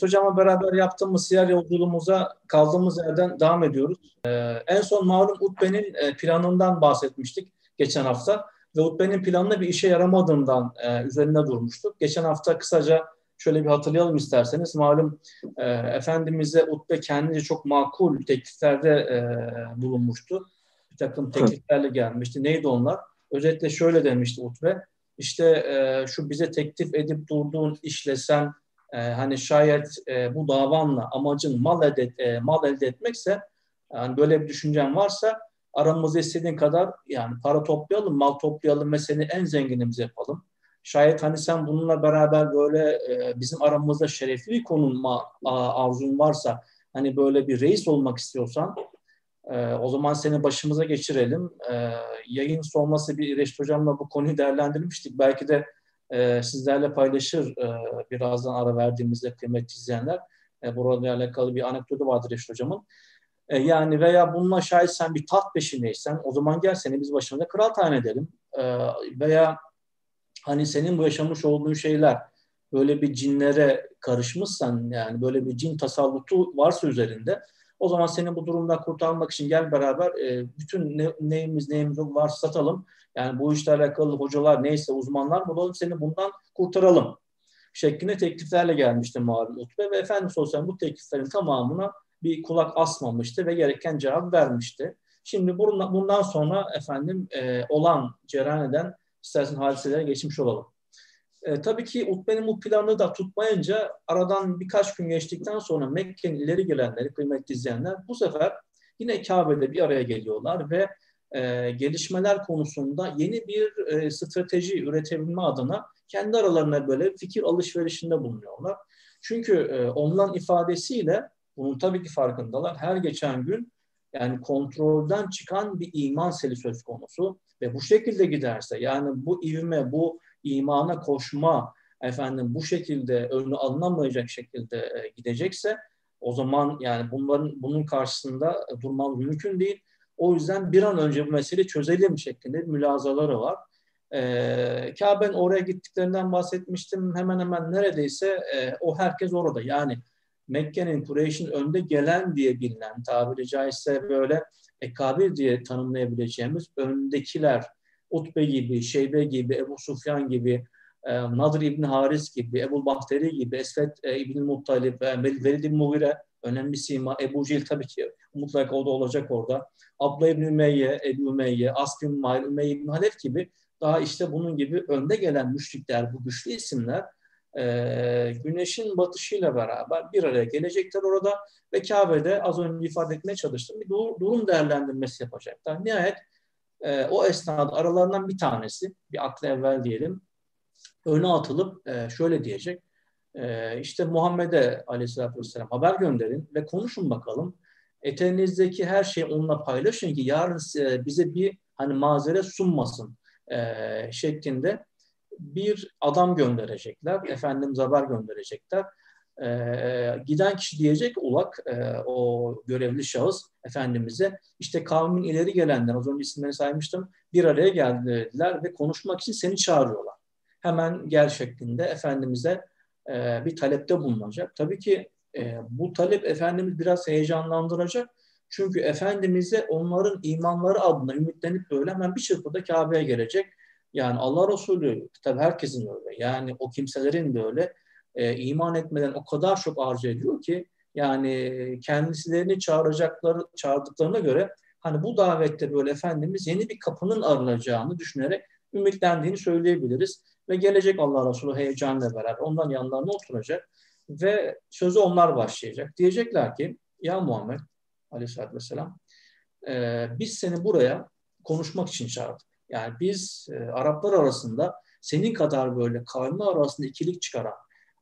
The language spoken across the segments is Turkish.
Hocamla beraber yaptığımız siyer yolculuğumuza kaldığımız yerden devam ediyoruz. Ee, en son malum Utbe'nin e, planından bahsetmiştik geçen hafta ve Utbe'nin planına bir işe yaramadığından e, üzerinde durmuştuk. Geçen hafta kısaca şöyle bir hatırlayalım isterseniz. Malum e, Efendimiz'e Utbe kendince çok makul tekliflerde e, bulunmuştu. Bir takım tekliflerle gelmişti. Neydi onlar? Özetle şöyle demişti Utbe. İşte e, şu bize teklif edip durduğun işle sen e, hani şayet e, bu davanla amacın mal elde, e, mal elde etmekse yani böyle bir düşüncen varsa aramızda istediğin kadar yani para toplayalım, mal toplayalım ve seni en zenginimiz yapalım. Şayet hani sen bununla beraber böyle e, bizim aramızda şerefli bir konulma arzun varsa hani böyle bir reis olmak istiyorsan e, o zaman seni başımıza geçirelim. E, yayın sonrası bir İreşit Hocam'la bu konuyu değerlendirmiştik. Belki de e, sizlerle paylaşır e, birazdan ara verdiğimizde kıymetli izleyenler. E, burada alakalı bir anekdotu vardır Reşit Hocam'ın. E, yani veya bununla şayet sen bir taht peşindeysen o zaman gel seni biz başımıza kral tayin edelim. E, veya hani senin bu yaşamış olduğun şeyler böyle bir cinlere karışmışsan yani böyle bir cin tasallutu varsa üzerinde o zaman seni bu durumdan kurtarmak için gel beraber e, bütün ne, neyimiz neyimiz varsa satalım. Yani bu işle alakalı hocalar neyse uzmanlar bulalım seni bundan kurtaralım şeklinde tekliflerle gelmişti malum Utbe ve Efendimiz Sosyal bu tekliflerin tamamına bir kulak asmamıştı ve gereken cevap vermişti. Şimdi bundan sonra efendim e, olan, cereyan istersen hadiselere geçmiş olalım. E, tabii ki Utbe'nin bu planı da tutmayınca aradan birkaç gün geçtikten sonra Mekke'nin ileri gelenleri, kıymetli izleyenler bu sefer yine Kabe'de bir araya geliyorlar ve e, gelişmeler konusunda yeni bir e, strateji üretebilme adına kendi aralarında böyle fikir alışverişinde bulunuyorlar. Çünkü e, onların ifadesiyle bunun tabii ki farkındalar. Her geçen gün yani kontrolden çıkan bir iman seli söz konusu ve bu şekilde giderse yani bu ivme, bu imana koşma efendim bu şekilde önü alınamayacak şekilde e, gidecekse o zaman yani bunların bunun karşısında durmam mümkün değil. O yüzden bir an önce bu meseleyi çözelim şeklinde mülazaları var. Ee, Kabe'nin oraya gittiklerinden bahsetmiştim. Hemen hemen neredeyse e, o herkes orada. Yani Mekke'nin, Kureyş'in önde gelen diye bilinen, tabiri caizse böyle ekabir diye tanımlayabileceğimiz öndekiler, Utbe gibi, Şeybe gibi, Ebu Sufyan gibi, e, Nadir İbni Haris gibi, Ebu Bahteri gibi, Esvet e, İbni Muttalib, e, Velid İbni Mughire, önemli sima, Ebu Cil tabii ki mutlaka o da olacak orada. Abla İbni Ümeyye, Ebu Ümeyye, Asb İbni Mahir, Ümeyye İbni Halef gibi daha işte bunun gibi önde gelen müşrikler, bu güçlü isimler e, güneşin batışıyla beraber bir araya gelecekler orada ve Kabe'de az önce ifade etmeye çalıştım bir durum değerlendirmesi yapacaklar. Nihayet e, o esnada aralarından bir tanesi, bir aklı evvel diyelim, öne atılıp e, şöyle diyecek. E, işte Muhammed'e aleyhissalatü vesselam haber gönderin ve konuşun bakalım. Eteğinizdeki her şeyi onunla paylaşın ki yarın bize bir hani mazeret sunmasın e, şeklinde bir adam gönderecekler. Efendim haber gönderecekler. E, giden kişi diyecek ulak e, o görevli şahıs Efendimiz'e işte kavmin ileri gelenler az önce isimlerini saymıştım bir araya geldiler ve konuşmak için seni çağırıyorlar. Hemen gel şeklinde Efendimiz'e e, bir talepte bulunacak. Tabii ki e, bu talep Efendimiz biraz heyecanlandıracak. Çünkü Efendimiz'e onların imanları adına ümitlenip böyle hemen bir çırpıda Kabe'ye gelecek. Yani Allah Resulü tabii herkesin öyle. Yani o kimselerin de öyle e, iman etmeden o kadar çok arzu ediyor ki yani kendisilerini çağıracakları çağırdıklarına göre hani bu davette böyle Efendimiz yeni bir kapının arılacağını düşünerek ümitlendiğini söyleyebiliriz. Ve gelecek Allah Resulü heyecanla beraber ondan yanlarına oturacak ve sözü onlar başlayacak. Diyecekler ki ya Muhammed aleyhissalatü vesselam e, biz seni buraya konuşmak için çağırdık. Yani biz e, Araplar arasında senin kadar böyle kavmi arasında ikilik çıkaran,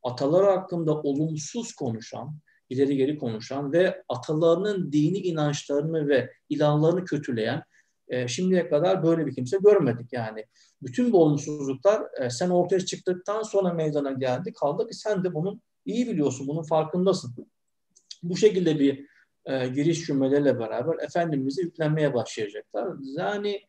ataları hakkında olumsuz konuşan, ileri geri konuşan ve atalarının dini inançlarını ve ilahlarını kötüleyen e, şimdiye kadar böyle bir kimse görmedik yani. Bütün bu olumsuzluklar e, sen ortaya çıktıktan sonra meydana geldi. Kaldı ki sen de bunun iyi biliyorsun, bunun farkındasın. Bu şekilde bir e, giriş cümlelerle beraber Efendimiz'i yüklenmeye başlayacaklar. Yani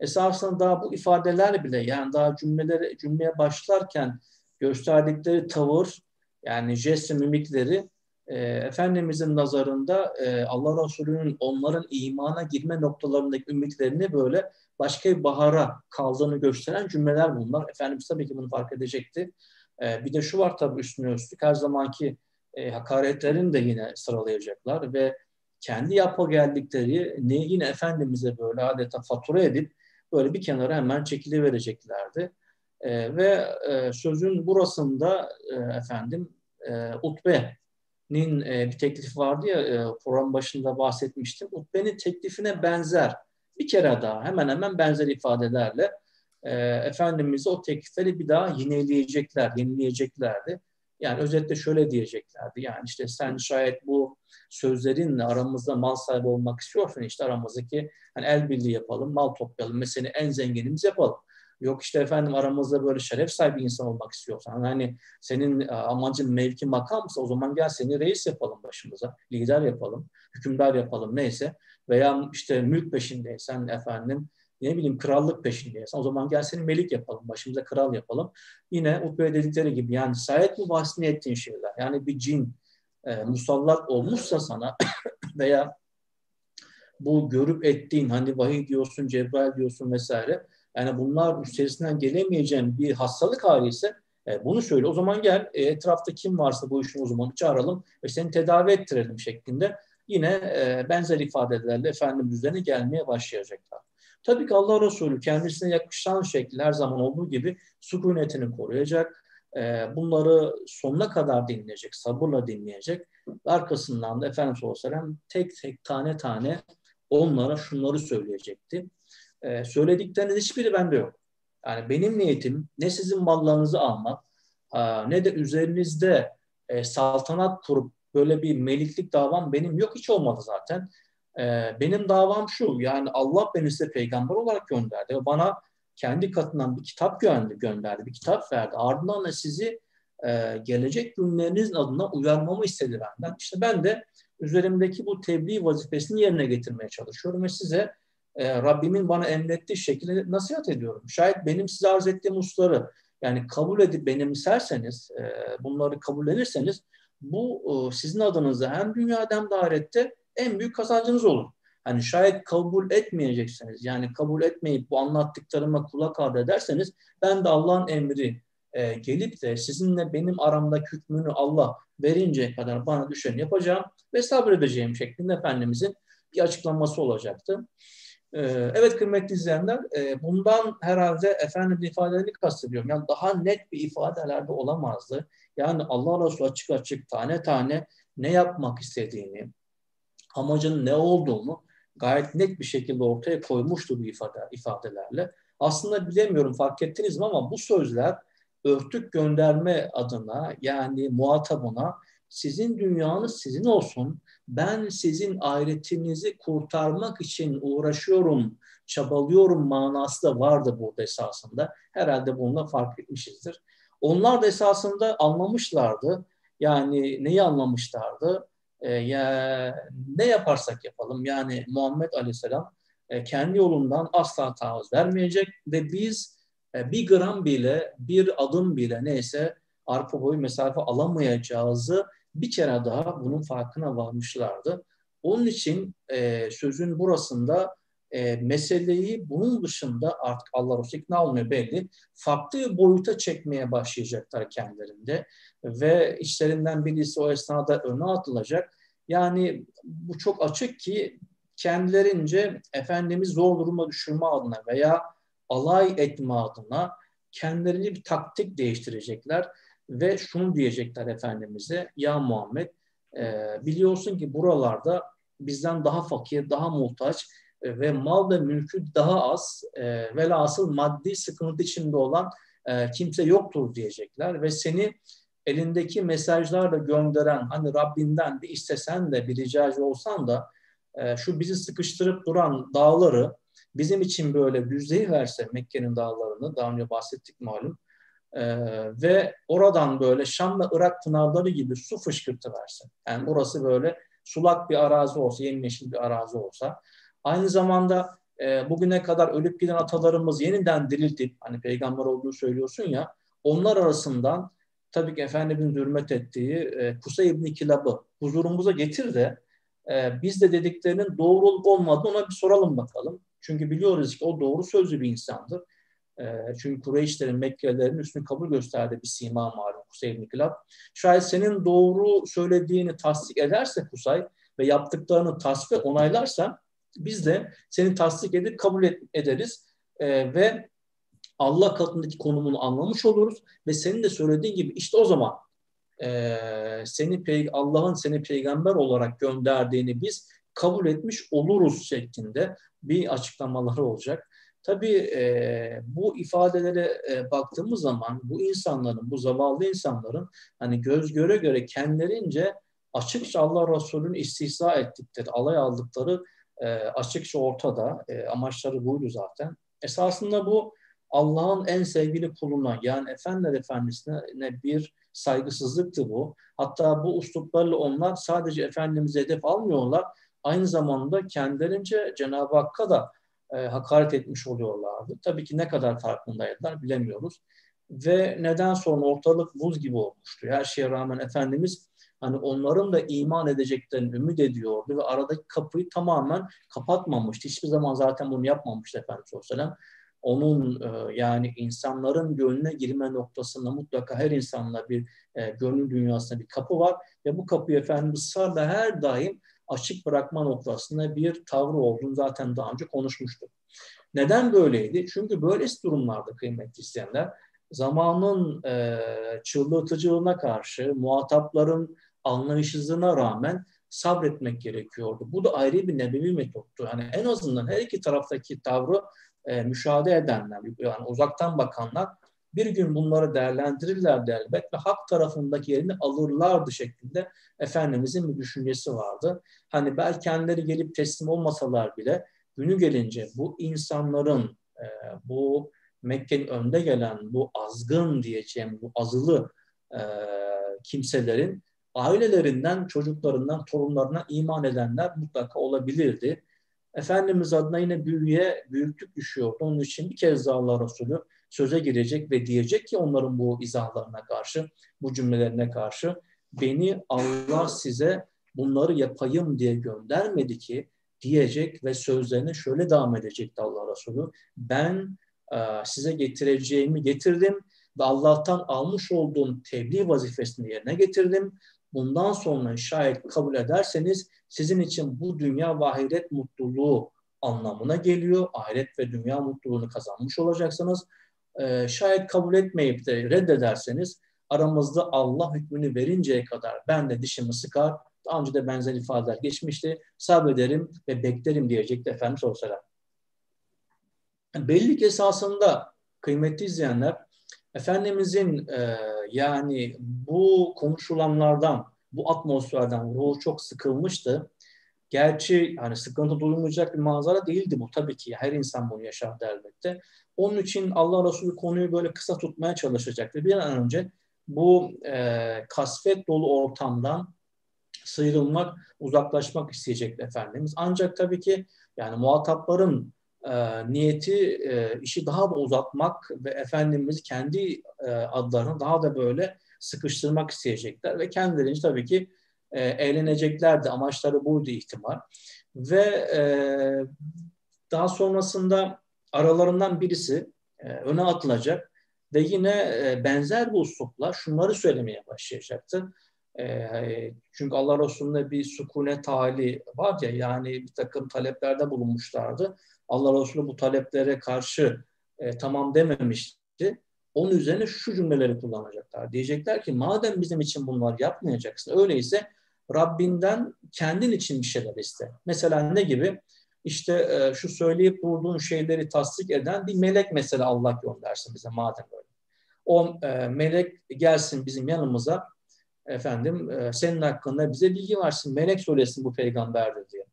esasında daha bu ifadeler bile yani daha cümleleri cümleye başlarken gösterdikleri tavır yani jest mimikleri e, Efendimizin nazarında e, Allah Resulü'nün onların imana girme noktalarındaki ümitlerini böyle başka bir bahara kaldığını gösteren cümleler bunlar. Efendimiz tabii ki bunu fark edecekti. E, bir de şu var tabii üstüne üstlük her zamanki e, hakaretlerini de yine sıralayacaklar ve kendi yapı geldikleri ne yine Efendimiz'e böyle adeta fatura edip böyle bir kenara hemen çekilivereceklerdi. E, ve e, sözün burasında e, efendim e, Utbe'nin e, bir teklifi vardı ya e, program başında bahsetmiştim. Utbe'nin teklifine benzer bir kere daha hemen hemen benzer ifadelerle e, Efendimiz'e o teklifleri bir daha yineleyecekler, yenileyeceklerdi. Yani özetle şöyle diyeceklerdi. Yani işte sen şayet bu sözlerinle aramızda mal sahibi olmak istiyorsan işte aramızdaki hani el birliği yapalım, mal toplayalım ve seni en zenginimiz yapalım. Yok işte efendim aramızda böyle şeref sahibi insan olmak istiyorsan hani senin e, amacın mevki makamsa o zaman gel seni reis yapalım başımıza, lider yapalım, hükümdar yapalım neyse veya işte mülk peşindeysen efendim ne bileyim krallık peşindeysen o zaman gel seni melik yapalım, başımıza kral yapalım. Yine Utbe dedikleri gibi yani sayet bu bahsini ettiğin şeyler. Yani bir cin e, musallat olmuşsa sana veya bu görüp ettiğin hani vahiy diyorsun, Cebrail diyorsun vesaire. Yani bunlar üstesinden gelemeyeceğin bir hastalık hali ise e, bunu söyle. O zaman gel e, etrafta kim varsa bu işin uzmanı çağıralım ve seni tedavi ettirelim şeklinde yine e, benzer ifadelerle Efendimiz üzerine gelmeye başlayacaklar. Tabii ki Allah Resulü kendisine yakışan şekilde her zaman olduğu gibi sükunetini koruyacak. E, bunları sonuna kadar dinleyecek, sabırla dinleyecek. Arkasından da Efendimiz sallallahu aleyhi ve sellem tek tek tane tane onlara şunları söyleyecekti. E, söyledikleriniz hiçbiri bende yok. Yani benim niyetim ne sizin mallarınızı almak ne de üzerinizde e, saltanat kurup böyle bir meliklik davam benim yok hiç olmadı zaten. E, benim davam şu yani Allah beni size peygamber olarak gönderdi bana kendi katından bir kitap gönderdi, gönderdi bir kitap verdi. Ardından da sizi e, gelecek günlerinizin adına uyarmamı istedi benden. İşte ben de üzerimdeki bu tebliğ vazifesini yerine getirmeye çalışıyorum ve size e, Rabbimin bana emrettiği şekilde nasihat ediyorum. Şayet benim size arz ettiğim hususları yani kabul edip benimserseniz, e, bunları kabullenirseniz bu e, sizin adınıza hem dünyada hem de ahirette en büyük kazancınız olur. Hani şayet kabul etmeyecekseniz yani kabul etmeyip bu anlattıklarıma kulak ardı ederseniz ben de Allah'ın emri e, gelip de sizinle benim aramdaki hükmünü Allah verinceye kadar bana düşeni yapacağım ve sabredeceğim şeklinde Efendimizin bir açıklaması olacaktı. E, evet kıymetli izleyenler e, bundan herhalde efendim ifadelerini kastediyorum. Yani daha net bir ifadelerde olamazdı. Yani Allah Resulü açık açık tane tane ne yapmak istediğini, amacın ne olduğunu gayet net bir şekilde ortaya koymuştu bu ifade, ifadelerle. Aslında bilemiyorum fark ettiniz mi ama bu sözler örtük gönderme adına yani muhatabına sizin dünyanız sizin olsun. Ben sizin ahiretinizi kurtarmak için uğraşıyorum, çabalıyorum manası da vardı burada esasında. Herhalde bununla fark etmişizdir. Onlar da esasında anlamışlardı. Yani neyi anlamışlardı? Ee, ya ne yaparsak yapalım yani Muhammed Aleyhisselam e, kendi yolundan asla taviz vermeyecek ve biz e, bir gram bile bir adım bile neyse arpa boyu mesafe alamayacağızı bir kere daha bunun farkına varmışlardı. Onun için e, sözün burasında e, meseleyi bunun dışında artık Allah Resulü ikna olmuyor belli. Farklı bir boyuta çekmeye başlayacaklar kendilerinde ve işlerinden birisi o esnada öne atılacak. Yani bu çok açık ki kendilerince Efendimiz zor duruma düşürme adına veya alay etme adına kendilerini bir taktik değiştirecekler ve şunu diyecekler Efendimiz'e ya Muhammed e, biliyorsun ki buralarda bizden daha fakir, daha muhtaç e, ve mal ve mülkü daha az e, velhasıl maddi sıkıntı içinde olan e, kimse yoktur diyecekler. Ve seni elindeki mesajlarla gönderen hani Rabbinden bir istesen de bir ricacı olsan da e, şu bizi sıkıştırıp duran dağları bizim için böyle düzleyi verse Mekke'nin dağlarını daha önce bahsettik malum e, ve oradan böyle Şam ve Irak pınarları gibi su fışkırtı verse. Yani burası böyle sulak bir arazi olsa, yemyeşil bir arazi olsa. Aynı zamanda e, bugüne kadar ölüp giden atalarımız yeniden diriltip, hani peygamber olduğunu söylüyorsun ya, onlar arasından tabii ki Efendimiz'in hürmet ettiği e, Kusay İbni Kilab'ı huzurumuza getir de e, biz de dediklerinin doğru olup olmadığını ona bir soralım bakalım. Çünkü biliyoruz ki o doğru sözlü bir insandır. E, çünkü Kureyşlerin, Mekkelilerin üstünü kabul gösterdiği bir sima malum Kusay İbni Kilab. Şayet senin doğru söylediğini tasdik ederse Kusay ve yaptıklarını tasvip onaylarsa biz de seni tasdik edip kabul ederiz e, ve Allah katındaki konumunu anlamış oluruz ve senin de söylediğin gibi işte o zaman e, seni Allah'ın seni peygamber olarak gönderdiğini biz kabul etmiş oluruz şeklinde bir açıklamaları olacak. Tabii e, bu ifadelere e, baktığımız zaman bu insanların, bu zavallı insanların hani göz göre göre kendilerince açıkça Allah Resulü'nü istihza ettikleri, alay aldıkları e, açıkça ortada. E, amaçları buydu zaten. Esasında bu Allah'ın en sevgili kuluna yani Efendiler Efendisi'ne bir saygısızlıktı bu. Hatta bu usluplarla onlar sadece Efendimiz'e hedef almıyorlar. Aynı zamanda kendilerince Cenab-ı Hakk'a da e, hakaret etmiş oluyorlardı. Tabii ki ne kadar farkındaydılar bilemiyoruz. Ve neden sonra ortalık buz gibi olmuştu. Her şeye rağmen Efendimiz hani onların da iman edeceklerini ümit ediyordu ve aradaki kapıyı tamamen kapatmamıştı. Hiçbir zaman zaten bunu yapmamıştı Efendimiz Aleyhisselam. Onun e, yani insanların gönlüne girme noktasında mutlaka her insanla bir e, gönül dünyasında bir kapı var ve bu kapıyı Efendimiz ısrarla her daim açık bırakma noktasında bir tavrı olduğunu zaten daha önce konuşmuştuk. Neden böyleydi? Çünkü böylesi durumlarda kıymetli isteyenler zamanın e, çıldırtıcılığına karşı muhatapların anlayışsızlığına rağmen sabretmek gerekiyordu. Bu da ayrı bir nebevi metottu. Yani en azından her iki taraftaki tavrı e, müşahede edenler, yani uzaktan bakanlar bir gün bunları değerlendirirlerdi elbet ve hak tarafındaki yerini alırlardı şeklinde Efendimizin bir düşüncesi vardı. Hani belki kendileri gelip teslim olmasalar bile günü gelince bu insanların, e, bu Mekke'nin önde gelen bu azgın diyeceğim, bu azılı e, kimselerin ailelerinden, çocuklarından, torunlarına iman edenler mutlaka olabilirdi. Efendimiz adına yine büyüye büyüklük düşüyordu. Onun için bir kez daha Allah Resulü söze girecek ve diyecek ki onların bu izahlarına karşı, bu cümlelerine karşı beni Allah size bunları yapayım diye göndermedi ki diyecek ve sözlerine şöyle devam edecekti Allah Resulü. Ben e, size getireceğimi getirdim ve Allah'tan almış olduğum tebliğ vazifesini yerine getirdim bundan sonra şayet kabul ederseniz sizin için bu dünya ve mutluluğu anlamına geliyor. Ahiret ve dünya mutluluğunu kazanmış olacaksınız. Ee, şayet kabul etmeyip de reddederseniz aramızda Allah hükmünü verinceye kadar ben de dişimi sıkar. Daha önce de benzer ifadeler geçmişti. Sabrederim ve beklerim diyecekti Efendimiz Aleyhisselam. Belli ki esasında kıymetli izleyenler Efendimizin e, yani bu konuşulanlardan, bu atmosferden ruhu çok sıkılmıştı. Gerçi hani sıkıntı duyulmayacak bir manzara değildi bu tabii ki. Her insan bunu yaşardı elbette. Onun için Allah Resulü konuyu böyle kısa tutmaya çalışacaktı. Bir an önce bu e, kasvet dolu ortamdan sıyrılmak, uzaklaşmak isteyecekti Efendimiz. Ancak tabii ki yani muhatapların e, niyeti e, işi daha da uzatmak ve Efendimiz kendi e, adlarını daha da böyle sıkıştırmak isteyecekler ve kendilerince tabii ki e, eğleneceklerdi. Amaçları buydu ihtimal. Ve e, daha sonrasında aralarından birisi e, öne atılacak ve yine e, benzer bir uslupla şunları söylemeye başlayacaktı. E, çünkü Allah Resulü'nde bir sukune hali var ya yani bir takım taleplerde bulunmuşlardı. Allah Resulü bu taleplere karşı e, tamam dememişti. Onun üzerine şu cümleleri kullanacaklar. Diyecekler ki madem bizim için bunlar yapmayacaksın öyleyse Rabbinden kendin için bir şeyler iste. Mesela ne gibi? İşte e, şu söyleyip durduğun şeyleri tasdik eden bir melek mesela Allah göndersin bize madem böyle. O e, melek gelsin bizim yanımıza efendim e, senin hakkında bize bilgi versin. Melek söylesin bu peygamberdir diye.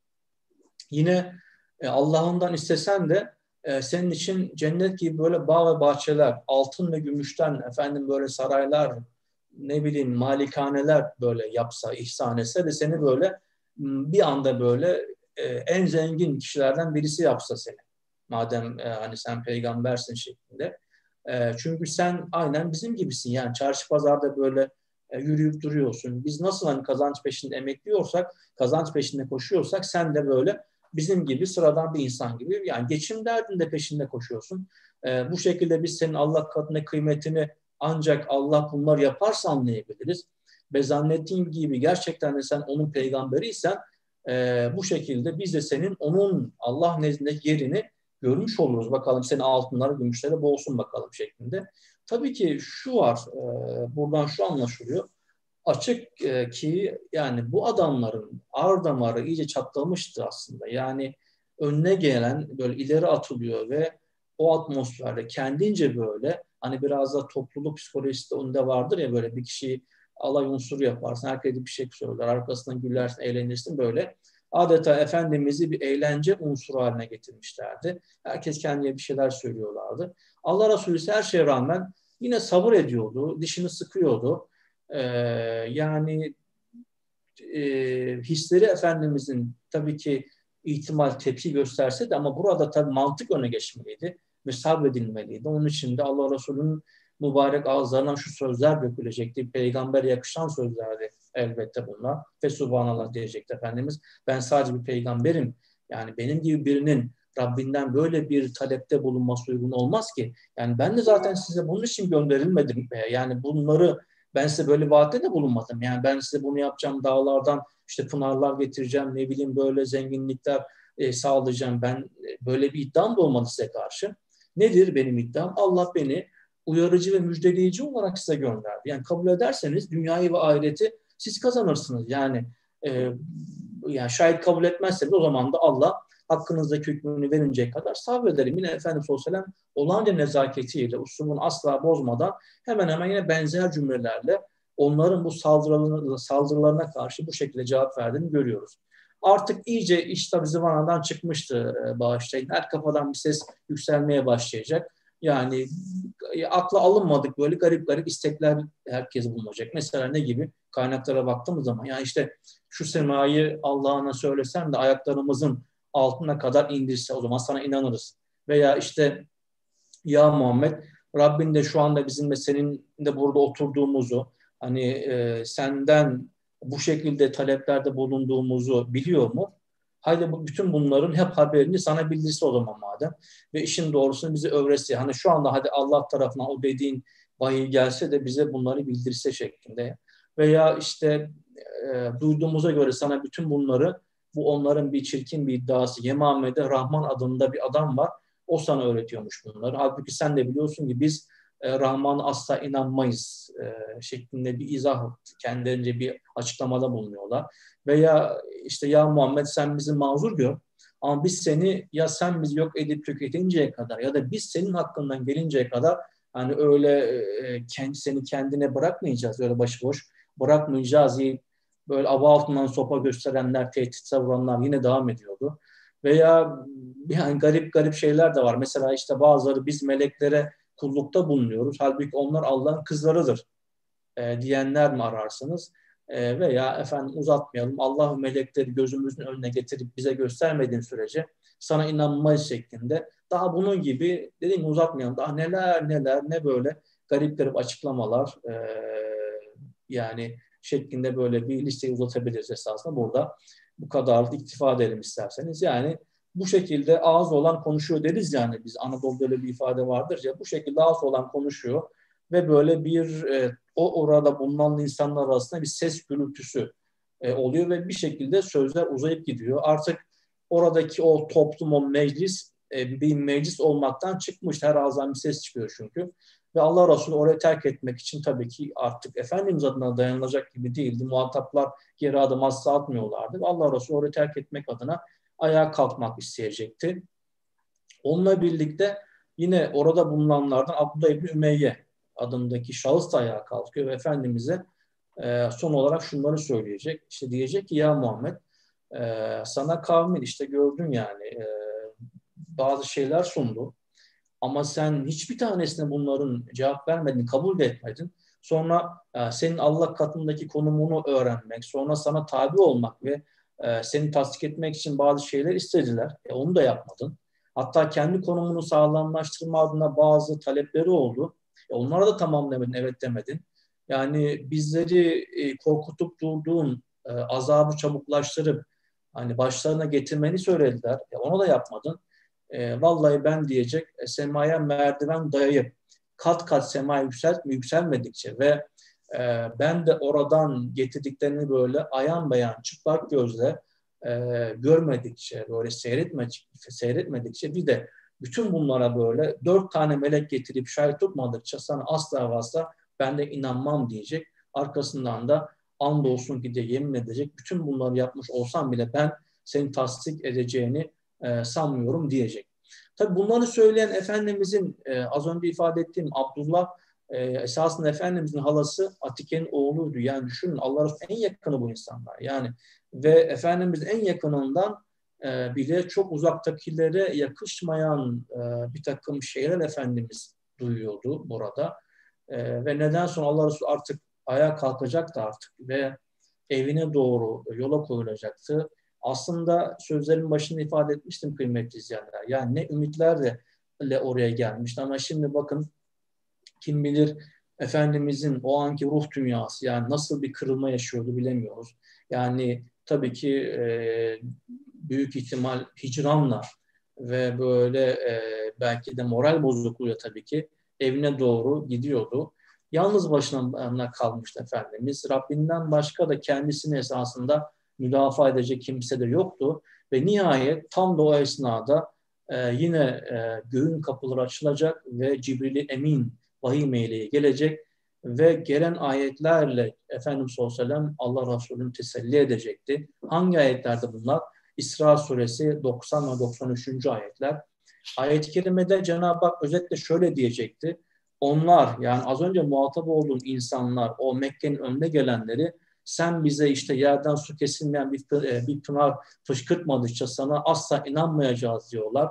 Yine e, Allah'ından istesen de e, senin için cennet gibi böyle bağ ve bahçeler, altın ve gümüşten efendim böyle saraylar, ne bileyim malikaneler böyle yapsa, ihsan etse de seni böyle bir anda böyle e, en zengin kişilerden birisi yapsa seni. Madem e, hani sen peygambersin şeklinde. E, çünkü sen aynen bizim gibisin. Yani çarşı pazarda böyle yürüyüp duruyorsun. Biz nasıl hani kazanç peşinde emekliyorsak, kazanç peşinde koşuyorsak sen de böyle bizim gibi sıradan bir insan gibi yani geçim derdinde peşinde koşuyorsun. E, bu şekilde biz senin Allah katında kıymetini ancak Allah bunlar yaparsa anlayabiliriz. Ve zannettiğim gibi gerçekten de sen onun peygamberiysen e, bu şekilde biz de senin onun Allah nezdinde yerini görmüş oluruz. Bakalım senin altınları, gümüşleri bolsun bakalım şeklinde. Tabii ki şu var, e, buradan şu anlaşılıyor. Açık e, ki yani bu adamların ağır damarı iyice çatlamıştı aslında. Yani önüne gelen böyle ileri atılıyor ve o atmosferde kendince böyle hani biraz da topluluk psikolojisi de onda vardır ya böyle bir kişiyi alay unsuru yaparsın. Herkese bir şey söyler. Arkasından gülersin, eğlenirsin böyle. Adeta Efendimiz'i bir eğlence unsuru haline getirmişlerdi. Herkes kendine bir şeyler söylüyorlardı. Allah Resulü ise her şeye rağmen yine sabır ediyordu, dişini sıkıyordu. Ee, yani e, hisleri Efendimizin tabii ki ihtimal tepki gösterse de ama burada tabii mantık öne geçmeliydi ve sabredilmeliydi. Onun için de Allah Resulü'nün mübarek ağızlarından şu sözler dökülecekti. Peygamber yakışan sözlerdi elbette bunlar. Ve subhanallah diyecekti Efendimiz. Ben sadece bir peygamberim. Yani benim gibi birinin Rabbinden böyle bir talepte bulunması uygun olmaz ki. Yani ben de zaten size bunun için gönderilmedim. Yani bunları ben size böyle vaatte de bulunmadım. Yani ben size bunu yapacağım dağlardan işte pınarlar getireceğim ne bileyim böyle zenginlikler e, sağlayacağım. Ben e, böyle bir iddiam da olmadı size karşı. Nedir benim iddiam? Allah beni uyarıcı ve müjdeleyici olarak size gönderdi. Yani kabul ederseniz dünyayı ve ahireti siz kazanırsınız. Yani e, yani şayet kabul etmezseniz o zaman da Allah hakkınızdaki hükmünü verinceye kadar sabrederim. Yine Efendimiz Aleyhisselam olanca nezaketiyle, usulünü asla bozmadan hemen hemen yine benzer cümlelerle onların bu saldırılarına, saldırılarına karşı bu şekilde cevap verdiğini görüyoruz. Artık iyice iş tabi zıvanadan çıkmıştı e, bağışlayın. Her kafadan bir ses yükselmeye başlayacak. Yani e, akla alınmadık böyle garip garip istekler herkes bulunacak. Mesela ne gibi? Kaynaklara baktığımız zaman yani işte şu semayı Allah'ına söylesem de ayaklarımızın altına kadar indirse o zaman sana inanırız. Veya işte ya Muhammed Rabbin de şu anda bizim ve senin de burada oturduğumuzu hani e, senden bu şekilde taleplerde bulunduğumuzu biliyor mu? Haydi bu, bütün bunların hep haberini sana bildirse o zaman madem. Ve işin doğrusunu bize öğretse. Hani şu anda hadi Allah tarafından o dediğin vahiy gelse de bize bunları bildirse şeklinde. Veya işte e, duyduğumuza göre sana bütün bunları bu onların bir çirkin bir iddiası. Yemame'de Rahman adında bir adam var. O sana öğretiyormuş bunları. Halbuki sen de biliyorsun ki biz e, Rahman'a asla inanmayız e, şeklinde bir izah kendilerince bir açıklamada bulunuyorlar. Veya işte ya Muhammed sen bizi mazur gör ama biz seni ya sen bizi yok edip tüketinceye kadar ya da biz senin hakkından gelinceye kadar hani öyle e, kendi, seni kendine bırakmayacağız öyle başıboş bırakmayacağız deyip böyle ava altından sopa gösterenler, tehdit savuranlar yine devam ediyordu. Veya yani garip garip şeyler de var. Mesela işte bazıları biz meleklere kullukta bulunuyoruz. Halbuki onlar Allah'ın kızlarıdır e, diyenler mi ararsınız? E, veya efendim uzatmayalım Allah melekleri gözümüzün önüne getirip bize göstermediğin sürece sana inanmayız şeklinde. Daha bunun gibi dediğim uzatmayalım. Daha neler neler ne böyle garip garip açıklamalar e, yani şeklinde böyle bir listeyi uzatabiliriz esasında burada. Bu kadar iktifa edelim isterseniz. Yani bu şekilde ağız olan konuşuyor deriz yani biz Anadolu'da öyle bir ifade vardır ya bu şekilde ağız olan konuşuyor ve böyle bir e, o orada bulunan insanlar arasında bir ses gürültüsü e, oluyor ve bir şekilde sözler uzayıp gidiyor. Artık oradaki o toplum, o meclis e, bir meclis olmaktan çıkmış. Her ağızdan bir ses çıkıyor çünkü. Ve Allah Resulü orayı terk etmek için tabii ki artık Efendimiz adına dayanılacak gibi değildi. Muhataplar geri adım asla atmıyorlardı. Ve Allah Resulü orayı terk etmek adına ayağa kalkmak isteyecekti. Onunla birlikte yine orada bulunanlardan Abdullah İbni Ümeyye adındaki şahıs da ayağa kalkıyor ve Efendimiz'e e, son olarak şunları söyleyecek. İşte diyecek ki ya Muhammed e, sana kavmin işte gördün yani e, bazı şeyler sundu. Ama sen hiçbir tanesine bunların cevap vermedin, kabul de etmedin. Sonra e, senin Allah katındaki konumunu öğrenmek, sonra sana tabi olmak ve e, seni tasdik etmek için bazı şeyler istediler. E, onu da yapmadın. Hatta kendi konumunu sağlamlaştırma adına bazı talepleri oldu. E onlara da tamam demedin, evet demedin. Yani bizleri e, korkutup durduğun, e, azabı çabuklaştırıp hani başlarına getirmeni söylediler. E onu da yapmadın. E, vallahi ben diyecek e, semaya merdiven dayayıp kat kat sema yüksel, yükselmedikçe ve e, ben de oradan getirdiklerini böyle ayan beyan çıplak gözle e, görmedikçe, böyle seyretmedikçe, seyretmedikçe bir de bütün bunlara böyle dört tane melek getirip şahit tutmadıkça sana asla vasla ben de inanmam diyecek. Arkasından da andolsun ki de yemin edecek. Bütün bunları yapmış olsam bile ben seni tasdik edeceğini e, sanmıyorum diyecek. Tabi bunları söyleyen Efendimizin e, az önce ifade ettiğim Abdullah e, esasında Efendimizin halası Atike'nin oğluydu. Yani düşünün Allah en yakını bu insanlar. Yani ve Efendimiz en yakınından e, bile çok uzaktakilere yakışmayan e, bir takım şeyler Efendimiz duyuyordu burada. E, ve neden sonra Allah Resulü artık ayağa kalkacaktı artık ve evine doğru yola koyulacaktı. Aslında sözlerin başında ifade etmiştim kıymetli izleyenler. Yani ne ümitlerle oraya gelmişti ama şimdi bakın kim bilir Efendimizin o anki ruh dünyası yani nasıl bir kırılma yaşıyordu bilemiyoruz. Yani tabii ki e, büyük ihtimal hicranla ve böyle e, belki de moral bozukluğuyla tabii ki evine doğru gidiyordu. Yalnız başına kalmıştı Efendimiz. Rabbinden başka da kendisini esasında müdafaa edecek kimse de yoktu. Ve nihayet tam da o esnada e, yine e, göğün kapıları açılacak ve Cibril Emin vahiy meleği gelecek ve gelen ayetlerle Efendimiz sallallahu aleyhi ve sellem Allah Resulü'nü teselli edecekti. Hangi ayetlerde bunlar? İsra suresi 90 ve 93. ayetler. Ayet-i kerimede Cenab-ı Hak özetle şöyle diyecekti. Onlar yani az önce muhatap olduğun insanlar, o Mekke'nin önüne gelenleri sen bize işte yerden su kesilmeyen bir, e, bir pınar fışkırtmadıkça sana asla inanmayacağız diyorlar.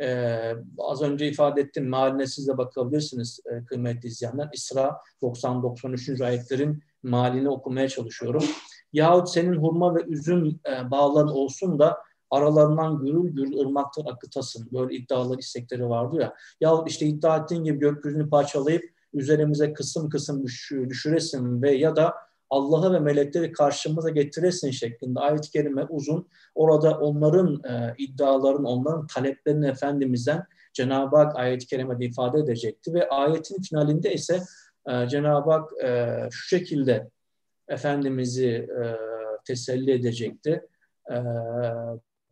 Ee, az önce ifade ettim, mealine siz de bakabilirsiniz e, kıymetli izleyenler. İsra 90-93. ayetlerin mealini okumaya çalışıyorum. Yahut senin hurma ve üzüm e, bağların olsun da aralarından gürül gürül ırmaklar akıtasın. Böyle iddialar, istekleri vardı ya. Yahut işte iddia ettiğin gibi gökyüzünü parçalayıp üzerimize kısım kısım düş, düşüresin ve ya da Allah'ı ve melekleri karşımıza getiresin şeklinde ayet-i kerime uzun. Orada onların e, iddiaların, onların taleplerini Efendimiz'den Cenab-ı Hak ayet-i kerimede ifade edecekti ve ayetin finalinde ise e, Cenab-ı Hak e, şu şekilde Efendimiz'i e, teselli edecekti. E,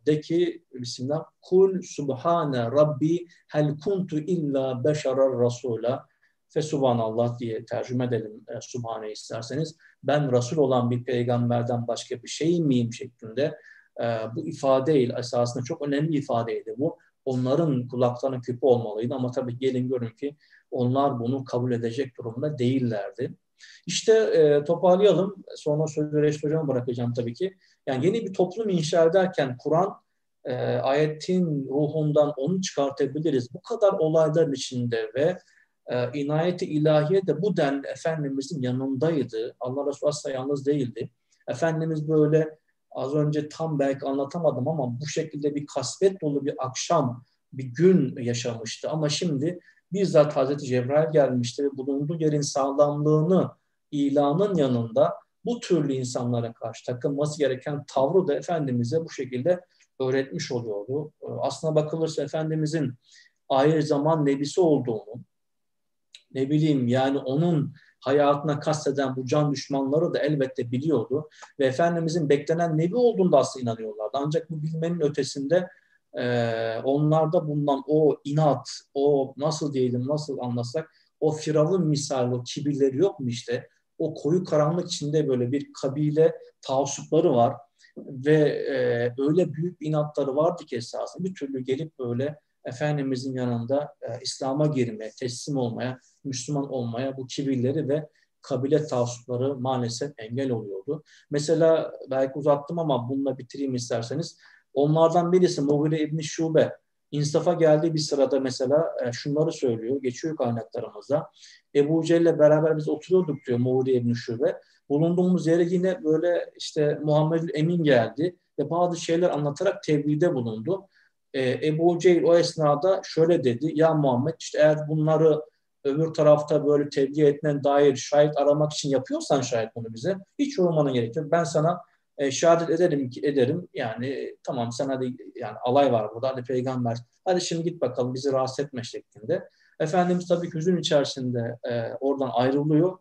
de ki Bismillah Kul subhane rabbi hel kuntu illa beşerer rasula fe subhanallah diye tercüme edelim e, subhane isterseniz. Ben Resul olan bir peygamberden başka bir şey miyim şeklinde e, bu ifadeyle esasında çok önemli ifadeydi bu. Onların kulaklarına küpe olmalıydı ama tabii gelin görün ki onlar bunu kabul edecek durumda değillerdi. İşte e, toparlayalım. Sonra sözü Reşit Hocam'a bırakacağım tabii ki. Yani yeni bir toplum inşa ederken Kur'an e, ayetin ruhundan onu çıkartabiliriz. Bu kadar olayların içinde ve e, inayeti ilahiye de bu denli Efendimizin yanındaydı. Allah Resulü asla yalnız değildi. Efendimiz böyle az önce tam belki anlatamadım ama bu şekilde bir kasvet dolu bir akşam, bir gün yaşamıştı. Ama şimdi bizzat Hazreti Cebrail gelmişti ve bulunduğu yerin sağlamlığını ilanın yanında bu türlü insanlara karşı takılması gereken tavrı da Efendimiz'e bu şekilde öğretmiş oluyordu. Ee, aslına bakılırsa Efendimiz'in ayrı zaman nebisi olduğunu, ne bileyim yani onun hayatına kasteden bu can düşmanları da elbette biliyordu. Ve Efendimizin beklenen nebi olduğunu da aslında inanıyorlardı. Ancak bu bilmenin ötesinde e, onlarda bulunan o inat, o nasıl diyelim, nasıl anlasak, o firavun misali, o kibirleri yok mu işte? O koyu karanlık içinde böyle bir kabile taassupları var ve e, öyle büyük inatları vardı ki esasında bir türlü gelip böyle Efendimizin yanında e, İslam'a girmeye, teslim olmaya, Müslüman olmaya bu kibirleri ve kabile taassupları maalesef engel oluyordu. Mesela belki uzattım ama bununla bitireyim isterseniz. Onlardan birisi Mughire İbni Şube İnsafa geldiği bir sırada mesela e, şunları söylüyor, geçiyor kaynaklarımızda. Ebu Cehil'le beraber biz oturuyorduk diyor Mughire İbni Şube. Bulunduğumuz yere yine böyle işte Muhammed Emin geldi ve bazı şeyler anlatarak tebliğde bulundu. E, Ebu Cehil o esnada şöyle dedi. Ya Muhammed işte eğer bunları öbür tarafta böyle tebliğ etmen dair şahit aramak için yapıyorsan şahit bunu bize hiç yorulmana gerek yok. Ben sana e, şehadet ederim ki ederim. Yani tamam sen hadi yani alay var burada hadi peygamber. Hadi şimdi git bakalım bizi rahatsız etme şeklinde. Efendimiz tabii hüzün içerisinde e, oradan ayrılıyor.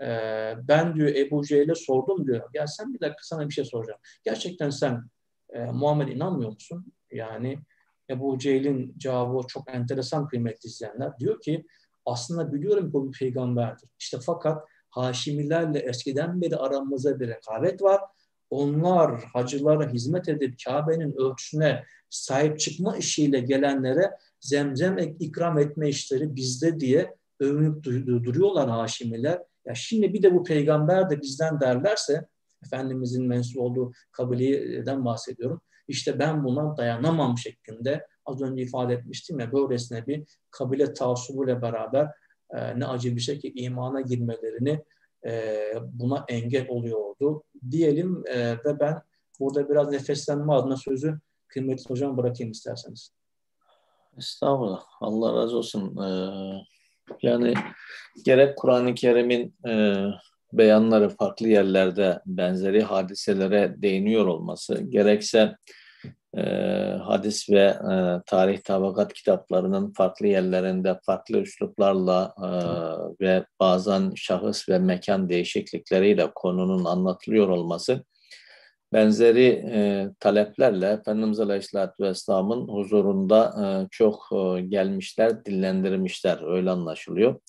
E, ben diyor Ebu Cehil'e sordum diyor. Gel sen bir dakika sana bir şey soracağım. Gerçekten sen e, Muhammed inanmıyor musun? Yani Ebu Cehil'in cevabı çok enteresan kıymetli izleyenler. Diyor ki aslında biliyorum ki o bir peygamberdir. İşte fakat Haşimilerle eskiden beri aramızda bir rekabet var. Onlar hacılara hizmet edip Kabe'nin ölçüsüne sahip çıkma işiyle gelenlere zemzem ikram etme işleri bizde diye övünüp duruyorlar Haşimiler. Ya şimdi bir de bu peygamber de bizden derlerse Efendimizin mensup olduğu kabileden bahsediyorum. İşte ben buna dayanamam şeklinde az önce ifade etmiştim ya böylesine bir kabile taasubuyla beraber e, ne acı bir şey ki imana girmelerini e, buna engel oluyordu diyelim e, ve ben burada biraz nefeslenme adına sözü kıymetli hocam bırakayım isterseniz. Estağfurullah. Allah razı olsun. Ee, yani gerek Kur'an-ı Kerim'in e, beyanları farklı yerlerde benzeri hadiselere değiniyor olması, gerekse e, hadis ve e, tarih tabakat kitaplarının farklı yerlerinde farklı üsluplarla e, ve bazen şahıs ve mekan değişiklikleriyle konunun anlatılıyor olması benzeri e, taleplerle Efendimiz Aleyhisselatü Vesselam'ın huzurunda e, çok e, gelmişler, dillendirmişler. Öyle anlaşılıyor.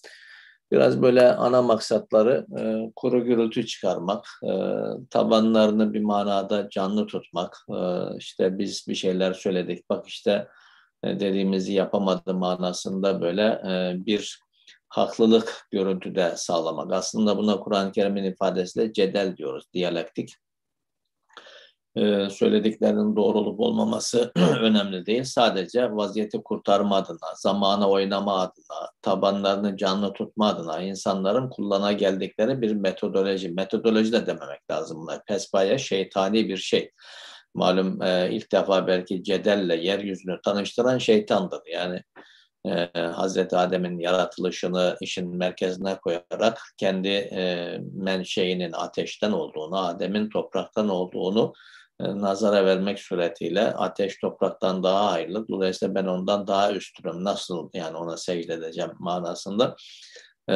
Biraz böyle ana maksatları e, kuru gürültü çıkarmak, e, tabanlarını bir manada canlı tutmak. E, işte biz bir şeyler söyledik, bak işte e, dediğimizi yapamadı manasında böyle e, bir haklılık görüntüde sağlamak. Aslında buna Kur'an-ı Kerim'in ifadesiyle cedel diyoruz, diyalektik e, söylediklerinin doğru olup olmaması önemli değil. Sadece vaziyeti kurtarma adına, zamana oynama adına, tabanlarını canlı tutma adına insanların kullana geldikleri bir metodoloji. Metodoloji de dememek lazım buna. Pesbaya şeytani bir şey. Malum e, ilk defa belki cedelle yeryüzünü tanıştıran şeytandır. Yani e, Hazreti Adem'in yaratılışını işin merkezine koyarak kendi e, menşeinin ateşten olduğunu, Adem'in topraktan olduğunu nazara vermek suretiyle ateş topraktan daha hayırlı. Dolayısıyla ben ondan daha üstünüm. Nasıl yani ona secde edeceğim manasında. E,